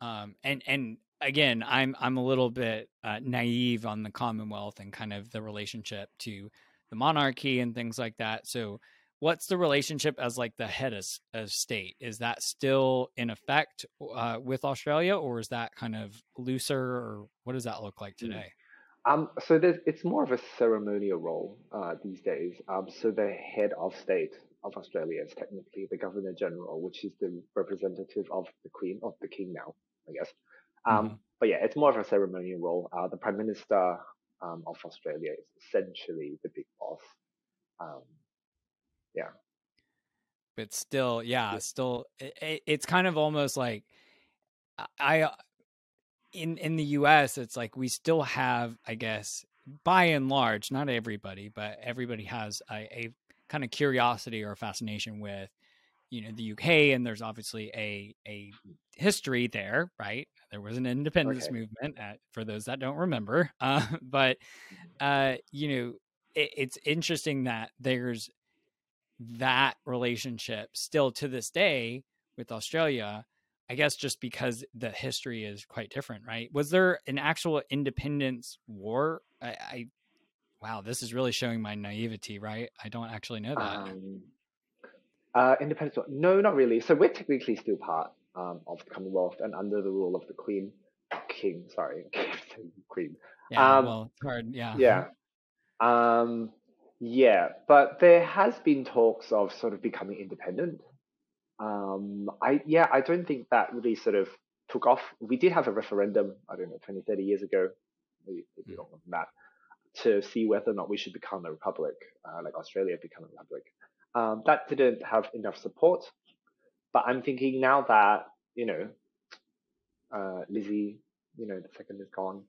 um and and again, I'm I'm a little bit uh, naive on the Commonwealth and kind of the relationship to the monarchy and things like that. So, what's the relationship as like the head of, of state? Is that still in effect uh, with Australia, or is that kind of looser, or what does that look like hmm. today? Um, so it's more of a ceremonial role uh, these days. Um, so the head of state of Australia is technically the Governor General, which is the representative of the Queen, of the King now, I guess. Um, mm-hmm. But yeah, it's more of a ceremonial role. Uh, the Prime Minister um, of Australia is essentially the big boss. Um, yeah. But still, yeah, yeah. still, it, it's kind of almost like I, in in the U.S., it's like we still have, I guess, by and large, not everybody, but everybody has a, a kind of curiosity or fascination with you know the UK, and there's obviously a a history there, right? There was an independence okay. movement, at, for those that don't remember. Uh, but uh, you know, it, it's interesting that there's that relationship still to this day with Australia. I guess just because the history is quite different, right? Was there an actual independence war? I, I wow, this is really showing my naivety, right? I don't actually know that. Um, uh, independence? No, not really. So we're technically still part um, of the Commonwealth and under the rule of the Queen, King. Sorry, Queen. Yeah, um, well, it's hard. Yeah. Yeah. Um, yeah, but there has been talks of sort of becoming independent. Um, I yeah, I don't think that really sort of took off. We did have a referendum, I don't know, 20, 30 years ago, maybe, maybe longer than that, to see whether or not we should become a republic, uh, like Australia become a republic. Um, that didn't have enough support. But I'm thinking now that, you know, uh, Lizzie, you know, the second is gone,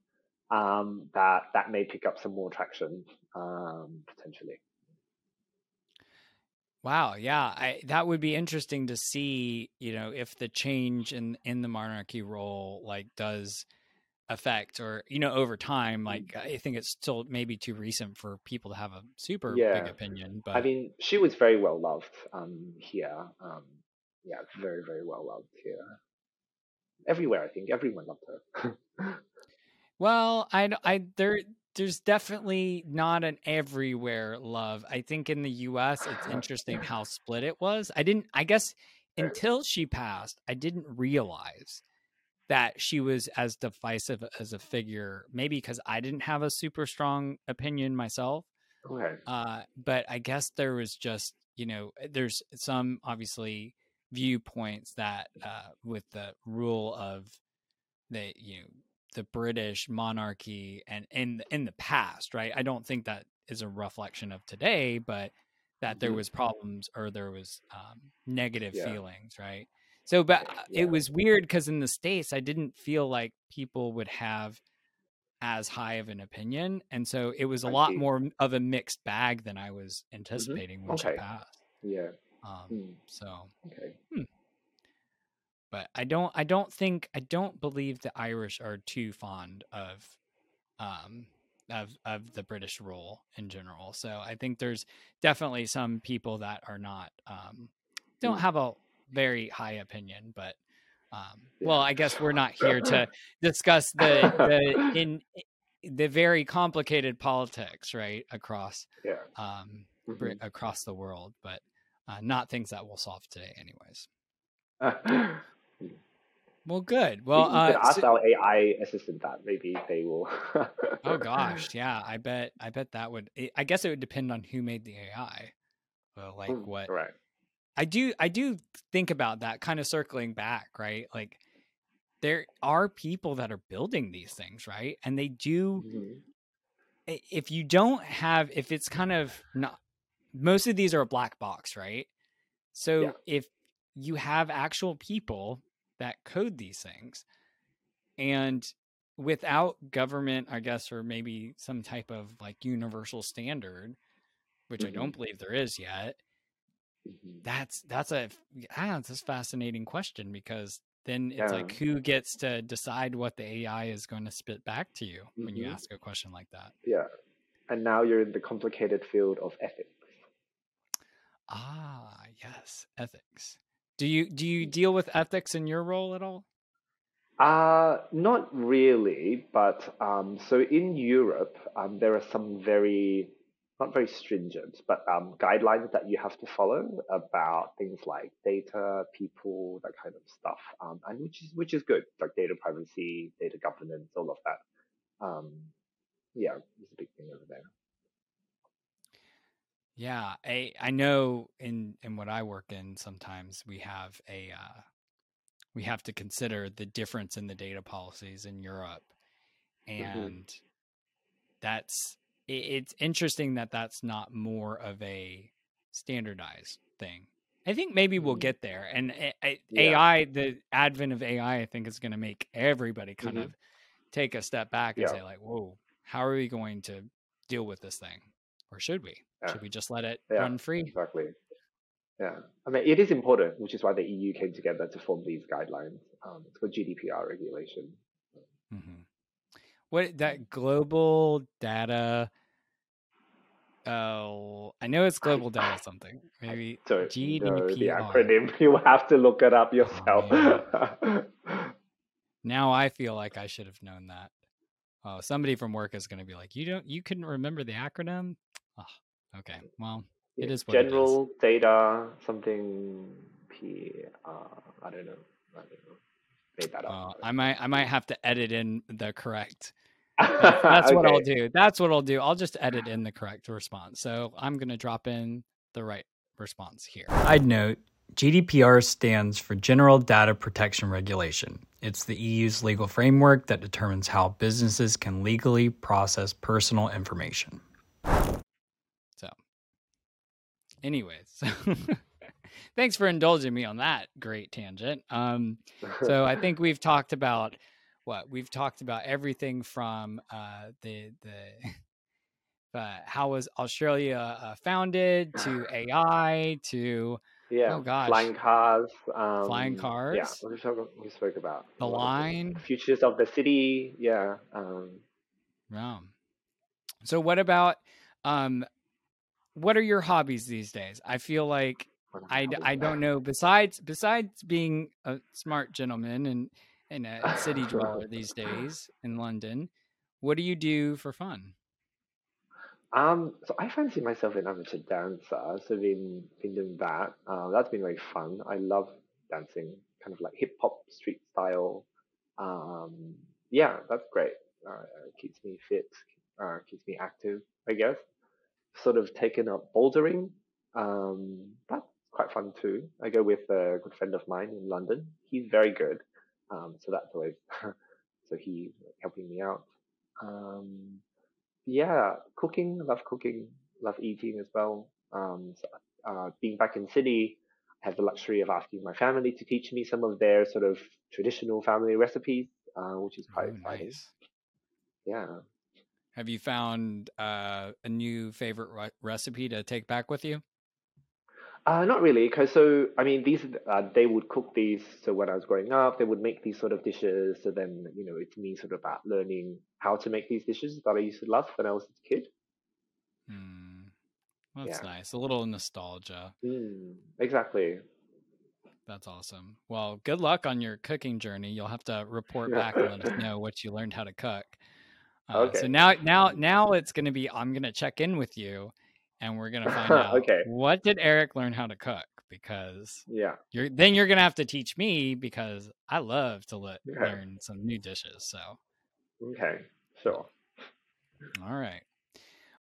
um, that that may pick up some more traction um, potentially. Wow, yeah, I, that would be interesting to see. You know, if the change in in the monarchy role like does effect or you know over time mm. like i think it's still maybe too recent for people to have a super yeah. big opinion but i mean she was very well loved um here um yeah very very well loved here. Everywhere i think. Everyone loved her. Well i i there there's definitely not an everywhere love. I think in the us it's interesting how split it was. I didn't i guess until she passed i didn't realize that she was as divisive as a figure, maybe because I didn't have a super strong opinion myself. Okay. Uh, but I guess there was just, you know, there's some obviously viewpoints that uh, with the rule of the, you know, the British monarchy and in in the past, right? I don't think that is a reflection of today, but that there mm-hmm. was problems or there was um, negative yeah. feelings, right? So, but yeah. it was weird because in the States, I didn't feel like people would have as high of an opinion. And so it was a I lot see. more of a mixed bag than I was mm-hmm. anticipating mm-hmm. when okay. she passed. Yeah. Um, mm. So, okay. Hmm. But I don't, I don't think, I don't believe the Irish are too fond of, um, of of the British rule in general. So I think there's definitely some people that are not um, don't mm. have a very high opinion, but um, well, I guess we're not here to discuss the, the in the very complicated politics, right, across yeah. um, mm-hmm. across the world, but uh, not things that we'll solve today, anyways. well, good. Well, uh, ask so, our AI assistant that. Maybe they will. oh gosh, yeah. I bet. I bet that would. I guess it would depend on who made the AI. Well, like mm, what? Right. I do I do think about that kind of circling back, right? Like there are people that are building these things, right? And they do mm-hmm. if you don't have if it's kind of not most of these are a black box, right? So yeah. if you have actual people that code these things and without government, I guess, or maybe some type of like universal standard, which mm-hmm. I don't believe there is yet, Mm-hmm. That's that's a ah, that's a fascinating question because then it's yeah. like who gets to decide what the AI is going to spit back to you mm-hmm. when you mm-hmm. ask a question like that. Yeah. And now you're in the complicated field of ethics. Ah, yes, ethics. Do you do you mm. deal with ethics in your role at all? Uh, not really, but um, so in Europe, um, there are some very, not very stringent, but um, guidelines that you have to follow about things like data, people, that kind of stuff, um, and which is which is good, like data privacy, data governance, all of that. Um, yeah, it's a big thing over there. Yeah, I I know in in what I work in, sometimes we have a uh, we have to consider the difference in the data policies in Europe, mm-hmm. and mm-hmm. that's it, it's interesting that that's not more of a standardized thing. I think maybe we'll mm-hmm. get there, and yeah. AI, the advent of AI, I think is going to make everybody kind mm-hmm. of take a step back and yeah. say like, "Whoa, how are we going to deal with this thing?" Or should we? Yeah. Should we just let it run free? Exactly. Yeah, I mean, it is important, which is why the EU came together to form these guidelines. Um, it's called GDPR regulation. Mm-hmm. What that global data? Oh, I know it's global data something. Maybe so, GDPR. the acronym. You have to look it up yourself. Oh, now I feel like I should have known that. Oh, somebody from work is going to be like, "You don't, you couldn't remember the acronym." Oh, okay, well, it is general data something p uh, I don't know. I don't know. Made that up. Uh, I might I might have to edit in the correct. That's okay. what I'll do. That's what I'll do. I'll just edit in the correct response. So I'm going to drop in the right response here. I'd note GDPR stands for General Data Protection Regulation. It's the EU's legal framework that determines how businesses can legally process personal information. Anyways, thanks for indulging me on that great tangent. Um, so I think we've talked about what we've talked about everything from uh, the the uh, how was Australia uh, founded to AI to yeah, oh gosh, flying cars, um, flying cars. Yeah, we spoke, we spoke about the line, futures of the city. Yeah. Um, yeah. So what about um, what are your hobbies these days? I feel like I, I don't know. Besides besides being a smart gentleman and and a city dweller these days in London, what do you do for fun? Um, so I fancy myself an amateur dancer. So I've been been doing that. Uh, that's been very fun. I love dancing, kind of like hip hop street style. Um, yeah, that's great. Uh, keeps me fit, uh, keeps me active, I guess sort of taken up bouldering. Um, that's quite fun too. I go with a good friend of mine in London. He's very good. Um, so that's always, so he's helping me out. Um, yeah, cooking, love cooking, love eating as well. Um, so, uh, being back in Sydney, I have the luxury of asking my family to teach me some of their sort of traditional family recipes, uh, which is quite oh, exciting. Nice. Yeah. Have you found uh, a new favorite re- recipe to take back with you? Uh, not really, because so I mean, these uh, they would cook these. So when I was growing up, they would make these sort of dishes. So then you know, it's me sort of about learning how to make these dishes that I used to love when I was a kid. Mm, that's yeah. nice. A little nostalgia. Mm, exactly. That's awesome. Well, good luck on your cooking journey. You'll have to report back and let us know what you learned how to cook. Uh, okay. So now, now, now it's going to be. I'm going to check in with you, and we're going to find out. okay. What did Eric learn how to cook? Because yeah, you're then you're going to have to teach me because I love to le- yeah. learn some new dishes. So. Okay. Sure. All right.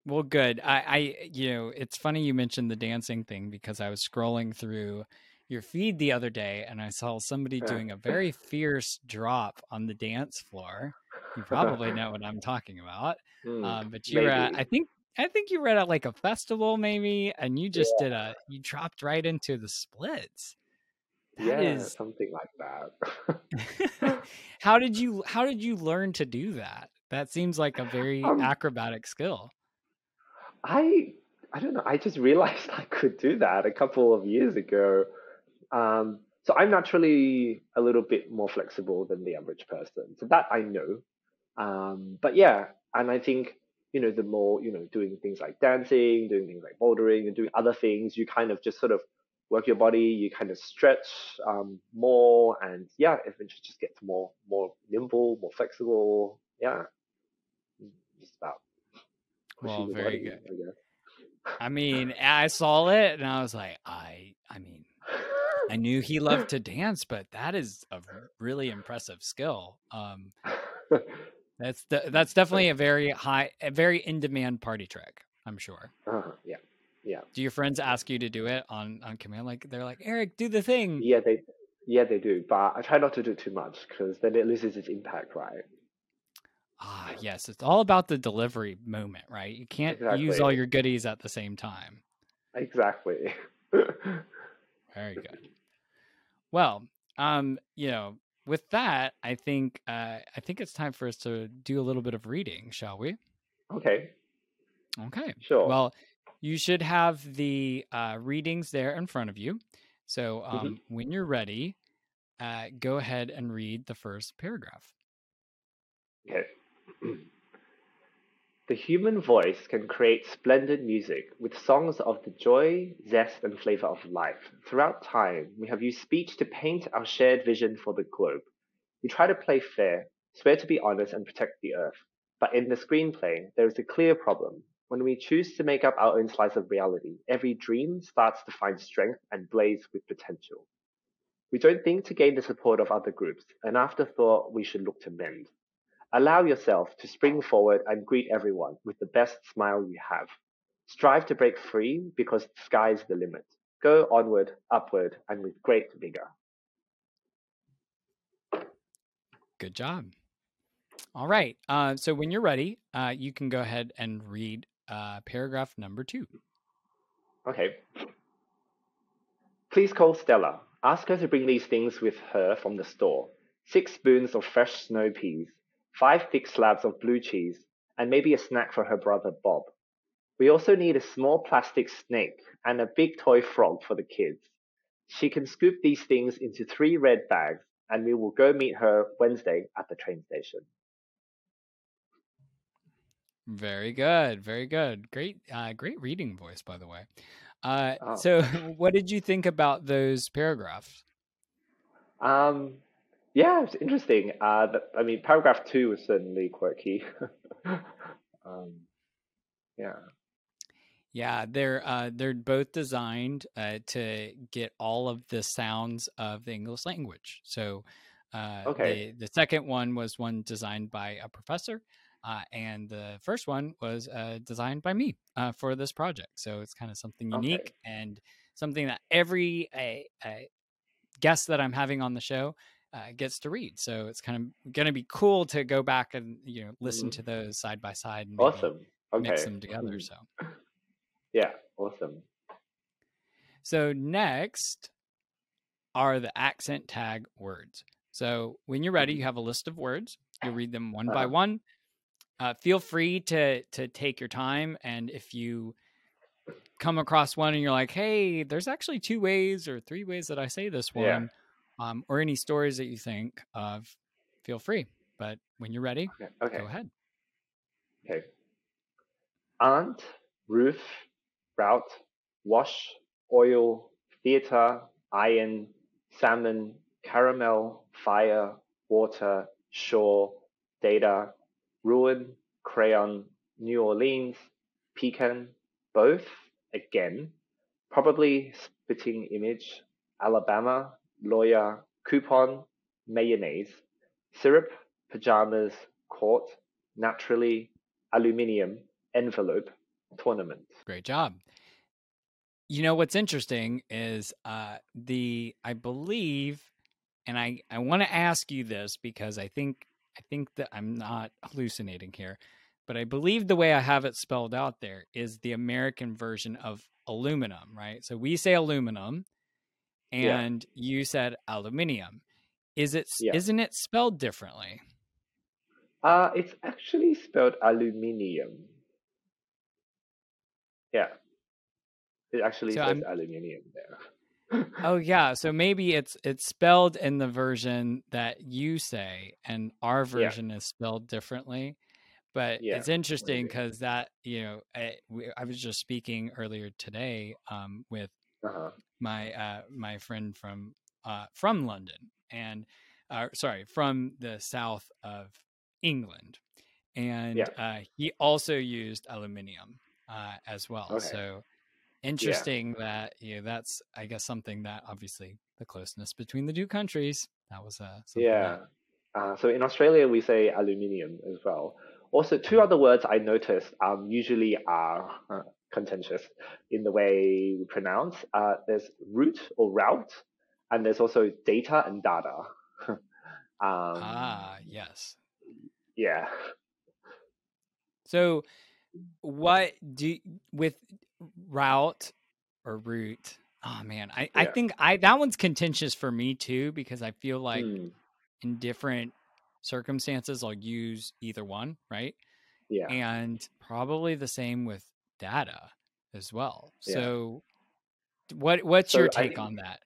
Well, good. I, I, you know, it's funny you mentioned the dancing thing because I was scrolling through your feed the other day and I saw somebody doing a very fierce drop on the dance floor. You probably know what I'm talking about. Mm, um, but you were at, I think I think you were at like a festival maybe, and you just yeah. did a you dropped right into the splits. That yeah, is... something like that. how did you how did you learn to do that? That seems like a very um, acrobatic skill. I I don't know. I just realized I could do that a couple of years ago. Um, so I'm naturally a little bit more flexible than the average person. So that I know. Um, but yeah, and I think, you know, the more, you know, doing things like dancing, doing things like bouldering and doing other things, you kind of just sort of work your body, you kind of stretch um, more, and yeah, eventually just get more more nimble, more flexible. Yeah, just about. Well, very body, good. I, I mean, I saw it and I was like, I, I mean, I knew he loved to dance, but that is a really impressive skill. Um, that's the, that's definitely a very high, a very in demand party trick. I'm sure. Uh, yeah, yeah. Do your friends ask you to do it on on command? Like they're like, Eric, do the thing. Yeah, they yeah they do, but I try not to do too much because then it loses its impact, right? Ah, yes, it's all about the delivery moment, right? You can't exactly. use all your goodies at the same time. Exactly. Very good. Well, um, you know, with that, I think uh, I think it's time for us to do a little bit of reading, shall we? Okay. Okay. Sure. Well, you should have the uh, readings there in front of you. So um, mm-hmm. when you're ready, uh, go ahead and read the first paragraph. Okay. the human voice can create splendid music with songs of the joy, zest, and flavor of life. Throughout time, we have used speech to paint our shared vision for the globe. We try to play fair, swear to be honest, and protect the earth. But in the screenplay, there is a clear problem. When we choose to make up our own slice of reality, every dream starts to find strength and blaze with potential. We don't think to gain the support of other groups, and after thought, we should look to mend. Allow yourself to spring forward and greet everyone with the best smile you have. Strive to break free because the sky is the limit. Go onward, upward, and with great vigor. Good job. All right. Uh, so when you're ready, uh, you can go ahead and read uh, paragraph number two. Okay. Please call Stella. Ask her to bring these things with her from the store. Six spoons of fresh snow peas, five thick slabs of blue cheese, and maybe a snack for her brother Bob. We also need a small plastic snake and a big toy frog for the kids. She can scoop these things into three red bags, and we will go meet her Wednesday at the train station. Very good, very good. Great, uh, great reading voice, by the way. Uh, oh. So, what did you think about those paragraphs? Um, yeah, it's interesting. Uh, I mean, paragraph two was certainly quirky. um, yeah. Yeah, they're uh, they're both designed uh, to get all of the sounds of the English language. So, uh, okay. the the second one was one designed by a professor, uh, and the first one was uh, designed by me uh, for this project. So it's kind of something unique okay. and something that every guest that I'm having on the show uh, gets to read. So it's kind of going to be cool to go back and you know listen mm-hmm. to those side by side and awesome. Okay. mix them together. So yeah, awesome. So next are the accent tag words. So when you're ready, you mm-hmm. have a list of words. You read them one uh-huh. by one. Uh, feel free to to take your time, and if you come across one and you're like, "Hey, there's actually two ways or three ways that I say this one," yeah um, or any stories that you think of, feel free. But when you're ready, okay. okay. go ahead. Okay. Aunt, roof, route, wash, oil, theater, iron, salmon, caramel, fire, water, shore, data, ruin, crayon, New Orleans, pecan, both, again, probably spitting image, Alabama, lawyer, coupon, mayonnaise, syrup, pajamas, court, naturally, aluminium, envelope, tournament. Great job. You know what's interesting is uh, the I believe, and I I want to ask you this because I think I think that I'm not hallucinating here, but I believe the way I have it spelled out there is the American version of aluminum, right? So we say aluminum, and yeah. you said aluminium. Is it yeah. not it spelled differently? Uh it's actually spelled aluminium. Yeah. It actually so says I'm... aluminium there. oh yeah, so maybe it's it's spelled in the version that you say and our version yeah. is spelled differently. But yeah, it's interesting because that you know I, we, I, was just speaking earlier today um, with uh-huh my uh, my friend from uh, from London and uh, sorry from the south of England, and Yeah. uh, he also used aluminium uh, as well. Okay. So interesting that you know that's I guess something that obviously the closeness between the two countries that was uh, something Yeah. that- Uh, so in Australia, we say aluminium as well. Also, two other words I noticed um, usually are contentious in the way we pronounce. Uh, there's root or route, and there's also data and data. um, ah yes. Yeah. So, what do with route or root? Oh man, I, I think I that one's contentious for me too because I feel like Mm, in different circumstances I'll use either one, right? yeah. And probably the same with data as well. Yeah. So, what what's So your I take on that?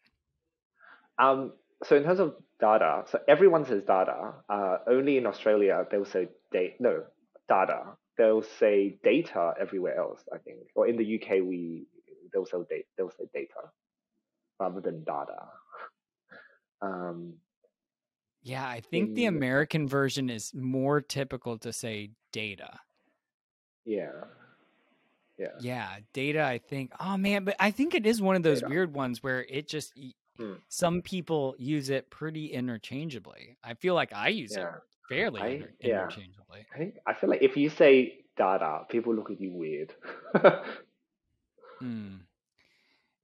Um, so in terms of data, so everyone says data. Uh, only in Australia they'll say data. No, data. They'll say data everywhere else. I think, or in the UK we they'll say data. They'll say data rather than data. Um, Yeah, I think the American version is more typical to say data. yeah, yeah, Yeah, data. I think. Oh man, but I think it is one of those Data. weird ones where it just Hmm. some people use it pretty interchangeably. I feel like I use yeah. it fairly I- inter- yeah. interchangeably. I think I feel like if you say data, people look at you weird. Hmm. Mm.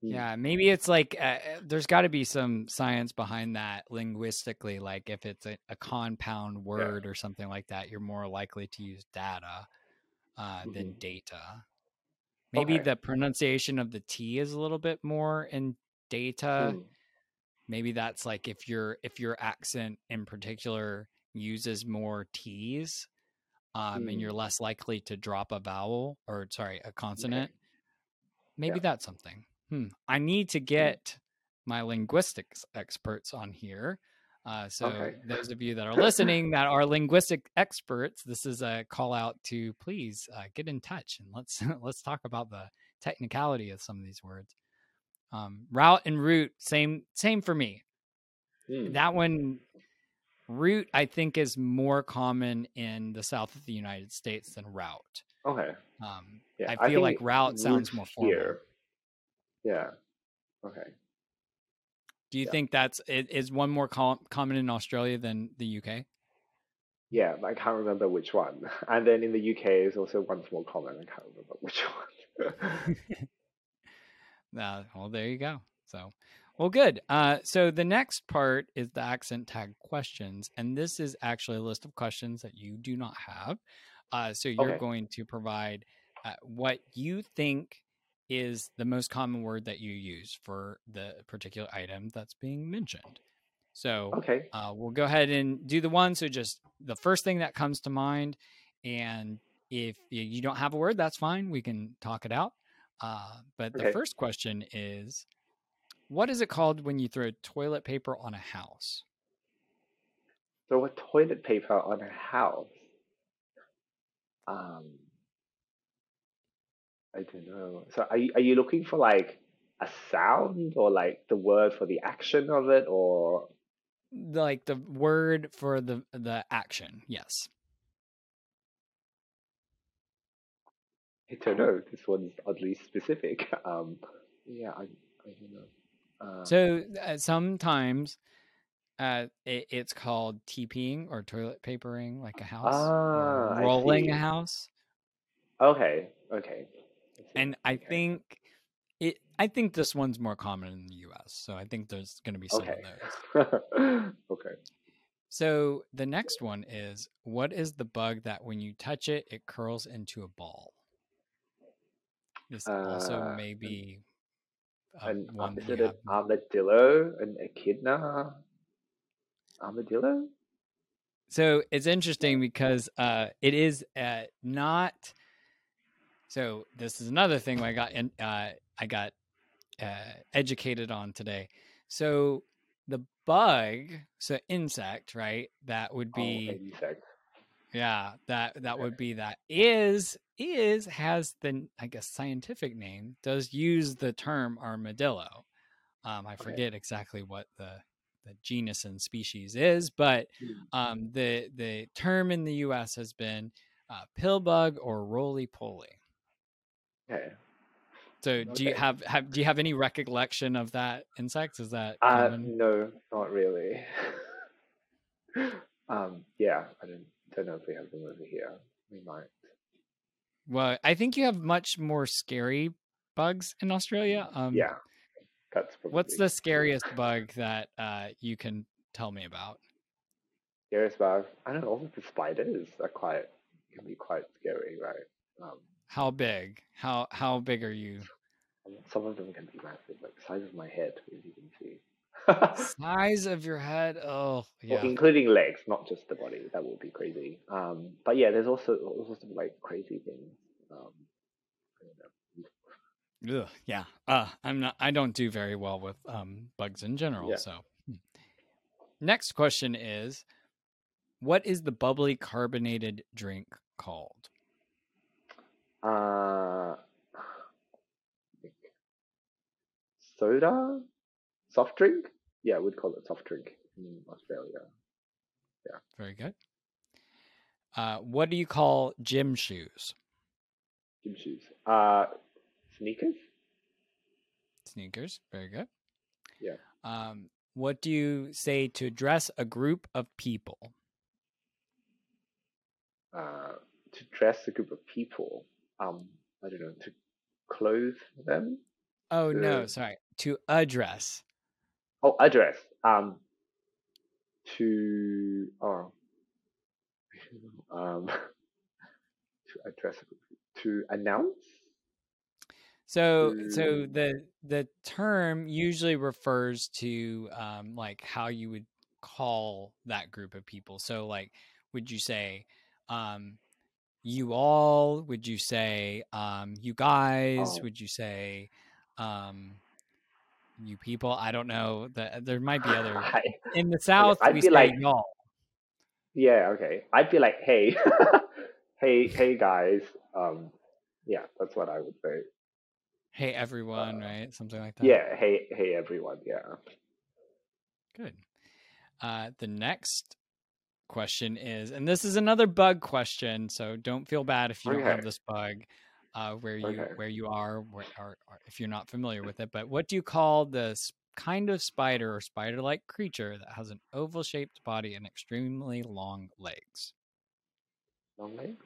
Yeah, maybe it's like uh, uh, there's got to be some science behind that linguistically. Like if it's a, a compound word or something like that, you're more likely to use data uh, than Mhm. data. Maybe Okay. the pronunciation of the T is a little bit more in data. Mm. maybe that's like if your if your accent in particular uses more t's um and Mm. you're less likely to drop a vowel or sorry a consonant maybe Yeah. that's something hmm. i need to get my linguistics experts on here uh, so Okay. those of you that are listening that are linguistic experts this is a call out to please uh, get in touch and let's let's talk about the technicality of some of these words um, route and root, same same for me Mm. that one route i think is more common in the south of the united states than route Okay. um, Yeah. i feel like route sounds more formal here. Yeah. Okay. Do you yeah. think that's is one more com- common in australia than the uk Yeah, I can't remember which one. And then in the UK, is also one more common. I can't remember which one. Uh, well, there you go. So, well, good. Uh, so the next part is the accent tag questions, and this is actually a list of questions that you do not have. Uh, so you're Okay. going to provide uh, what you think is the most common word that you use for the particular item that's being mentioned. So okay. uh, we'll go ahead and do the one. So just the first thing that comes to mind, and if you don't have a word, that's fine. We can talk it out. Uh, but the first question is, what is it called when you throw toilet paper on a house? Throw a toilet paper on a house. Um, I don't know. So are you, are you looking for like a sound or like the word for the action of it or Like the word for the the action. Yes. I don't know. This one's oddly specific. Um, yeah, I, I don't know. Uh, So uh, sometimes uh, it, it's called TPing or toilet papering, like a house, Ah, rolling a house. okay, okay. And I think it. I think this one's more common in the U.S. So I think there's going to be some Okay. of those. okay. So the next one is what is the bug that when you touch it, it curls into a ball? This also Uh, may be uh, An, one is it an armadillo? An echidna? Armadillo? So it's interesting because uh, it is uh, not. So this is another thing I got in, uh, I got uh, educated on today. So the bug, so insect, right? That would Oh, be an insect. yeah. That that Okay. would be that is is has the I guess scientific name does use the term armadillo. Um, I Okay. forget exactly what the the genus and species is, but Mm. um, the the term in the U.S. has been uh, pillbug or roly poly. Okay. So, do you have have do you have any recollection of that insect? Is that Uh, common? no, not really. um, yeah, I don't don't know if we have them over here. We might. Well, I think you have much more scary bugs in Australia. Um, yeah, that's probably. What's the scariest bug that uh, you can tell me about? scariest bug? I don't know. All the spiders are quite can be quite scary, right? Um, How big? How how big are you? some of them can be massive, like the size of my head, as you can see. Size of your head? Oh, Well, yeah. including legs, not just the body. That would be crazy. Um, but yeah, there's also all sorts of like crazy things. Um, I don't know. Ugh, yeah. Uh, I'm not. I don't do very well with um, bugs in general. Yeah. So, hmm. next question is, what is the bubbly carbonated drink called? Uh, soda, soft drink. Yeah, we'd call it soft drink in Australia. Yeah. Very good. Uh, what do you call gym shoes? Gym shoes. Uh, sneakers. Sneakers. Very good. Yeah. Um, what do you say to address a group of people? Uh, to dress a group of people. Um, I don't know to clothe them. Oh no, Uh, sorry. To address. Oh, address. Um, to oh, um, to address to announce. So so the the term usually refers to um like how you would call that group of people. So like would you say um you all? Would you say um you guys? oh, Would you say um you people? I don't know. The, there might be other I, in the south I'd we be say like, y'all. yeah, okay. I'd be like, hey, hey, hey, guys. Um, yeah, that's what I would say. Hey everyone, Uh, right? Something like that. yeah, hey, hey, everyone. Yeah. Good. Uh, the next question is, and this is another bug question, so don't feel bad if you don't have this bug uh, where you Okay. where you are, where, or, or if you're not familiar with it. But what do you call this kind of spider or spider-like creature that has an oval-shaped body and extremely long legs? Long legs.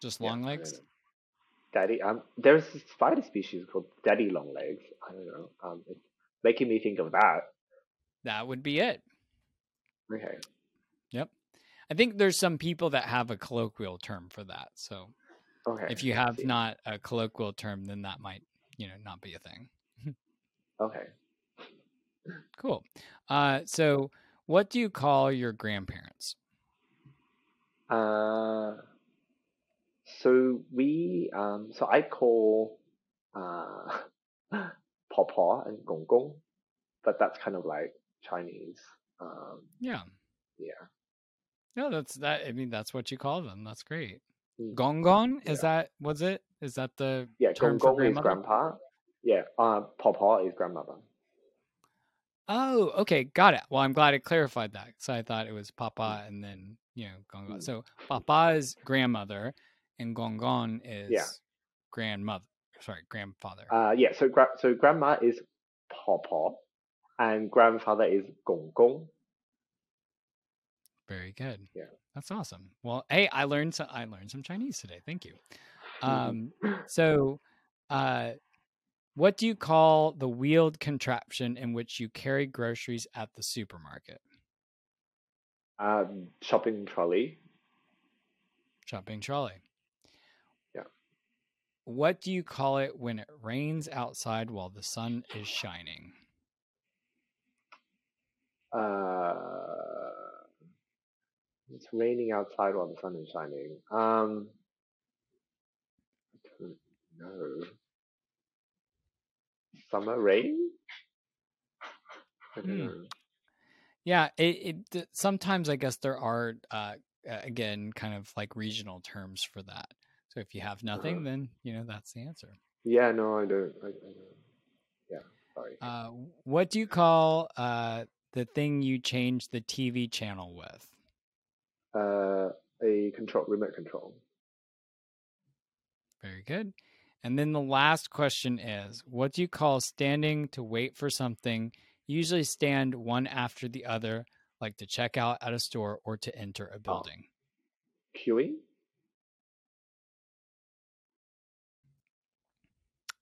Just long don't legs? Daddy. Um, there's a spider species called daddy long legs. I don't know. Um, it's making me think of that. That would be it. Okay. Yep. I think there's some people that have a colloquial term for that. So Okay. if you have not a colloquial term, then that might, you know, not be a thing. Okay. Cool. Uh, so what do you call your grandparents? Uh, so we um, so I call uh, Papa and Gong Gong, but that's kind of like Chinese. Um, Yeah. yeah. No, that's that. I mean, that's what you call them. That's great. Mm, Gong Gong is that? Was it? Is that the Yeah. term Gong Gong is grandpa. Yeah. Uh, Papa is grandmother. Oh, okay, got it. Well, I'm glad it clarified that. So I thought it was Papa and then you know Gong Gong. Mm, So Papa is grandmother, and Gong Gong Yeah. is grandmother. Sorry, grandfather. Uh, yeah. So gra- so grandma is Papa, and grandfather is Gong Gong. Very good. Yeah. That's awesome. Well, hey, I learned some. I learned some Chinese today. Thank you. Um, so, uh, what do you call the wheeled contraption in which you carry groceries at the supermarket? um, shopping trolley. Shopping trolley. Yeah. What do you call it when it rains outside while the sun is shining? Uh, it's raining outside while the sun is shining. Um, I don't know. Summer rain? I don't Hmm. know. Yeah, it, it sometimes I guess there are uh, uh, again kind of like regional terms for that. So if you have nothing, Uh-huh. then you know that's the answer. Yeah, no, I don't. I, I don't. Sorry. Uh, what do you call uh, the thing you change the TV channel with? Uh, a control remote control. Very good. And then the last question is what do you call standing to wait for something? Usually stand one after the other, like to check out at a store or to enter a building. Oh. Queuing.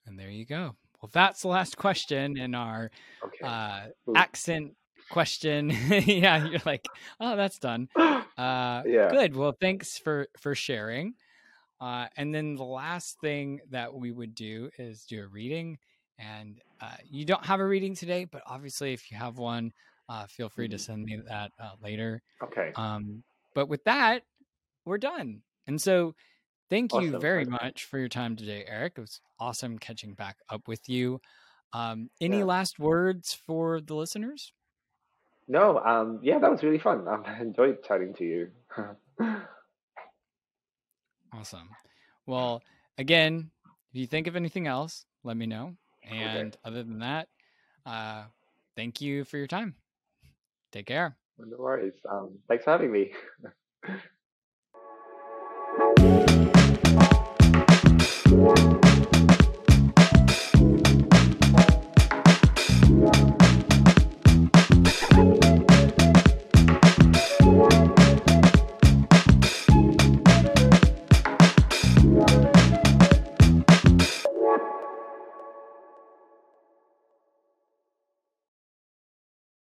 And there you go. Well, that's the last question in our Okay. uh, accent question. yeah, you're like, oh, that's done. Uh, Yeah. Good. Well, thanks for for sharing. Uh, and then the last thing that we would do is do a reading. And uh, you don't have a reading today, but obviously, if you have one, uh, feel free to send me that uh, later. okay. Um, but with that, we're done. And so, thank you very much for your time today, Eric. It was awesome catching back up with you. Um, any Yeah. last words for the listeners? No, um, yeah, that was really fun. I enjoyed chatting to you. awesome. Well, again, if you think of anything else, let me know. And okay. other than that, uh, thank you for your time. Take care. No worries. Um, thanks for having me. Thank you.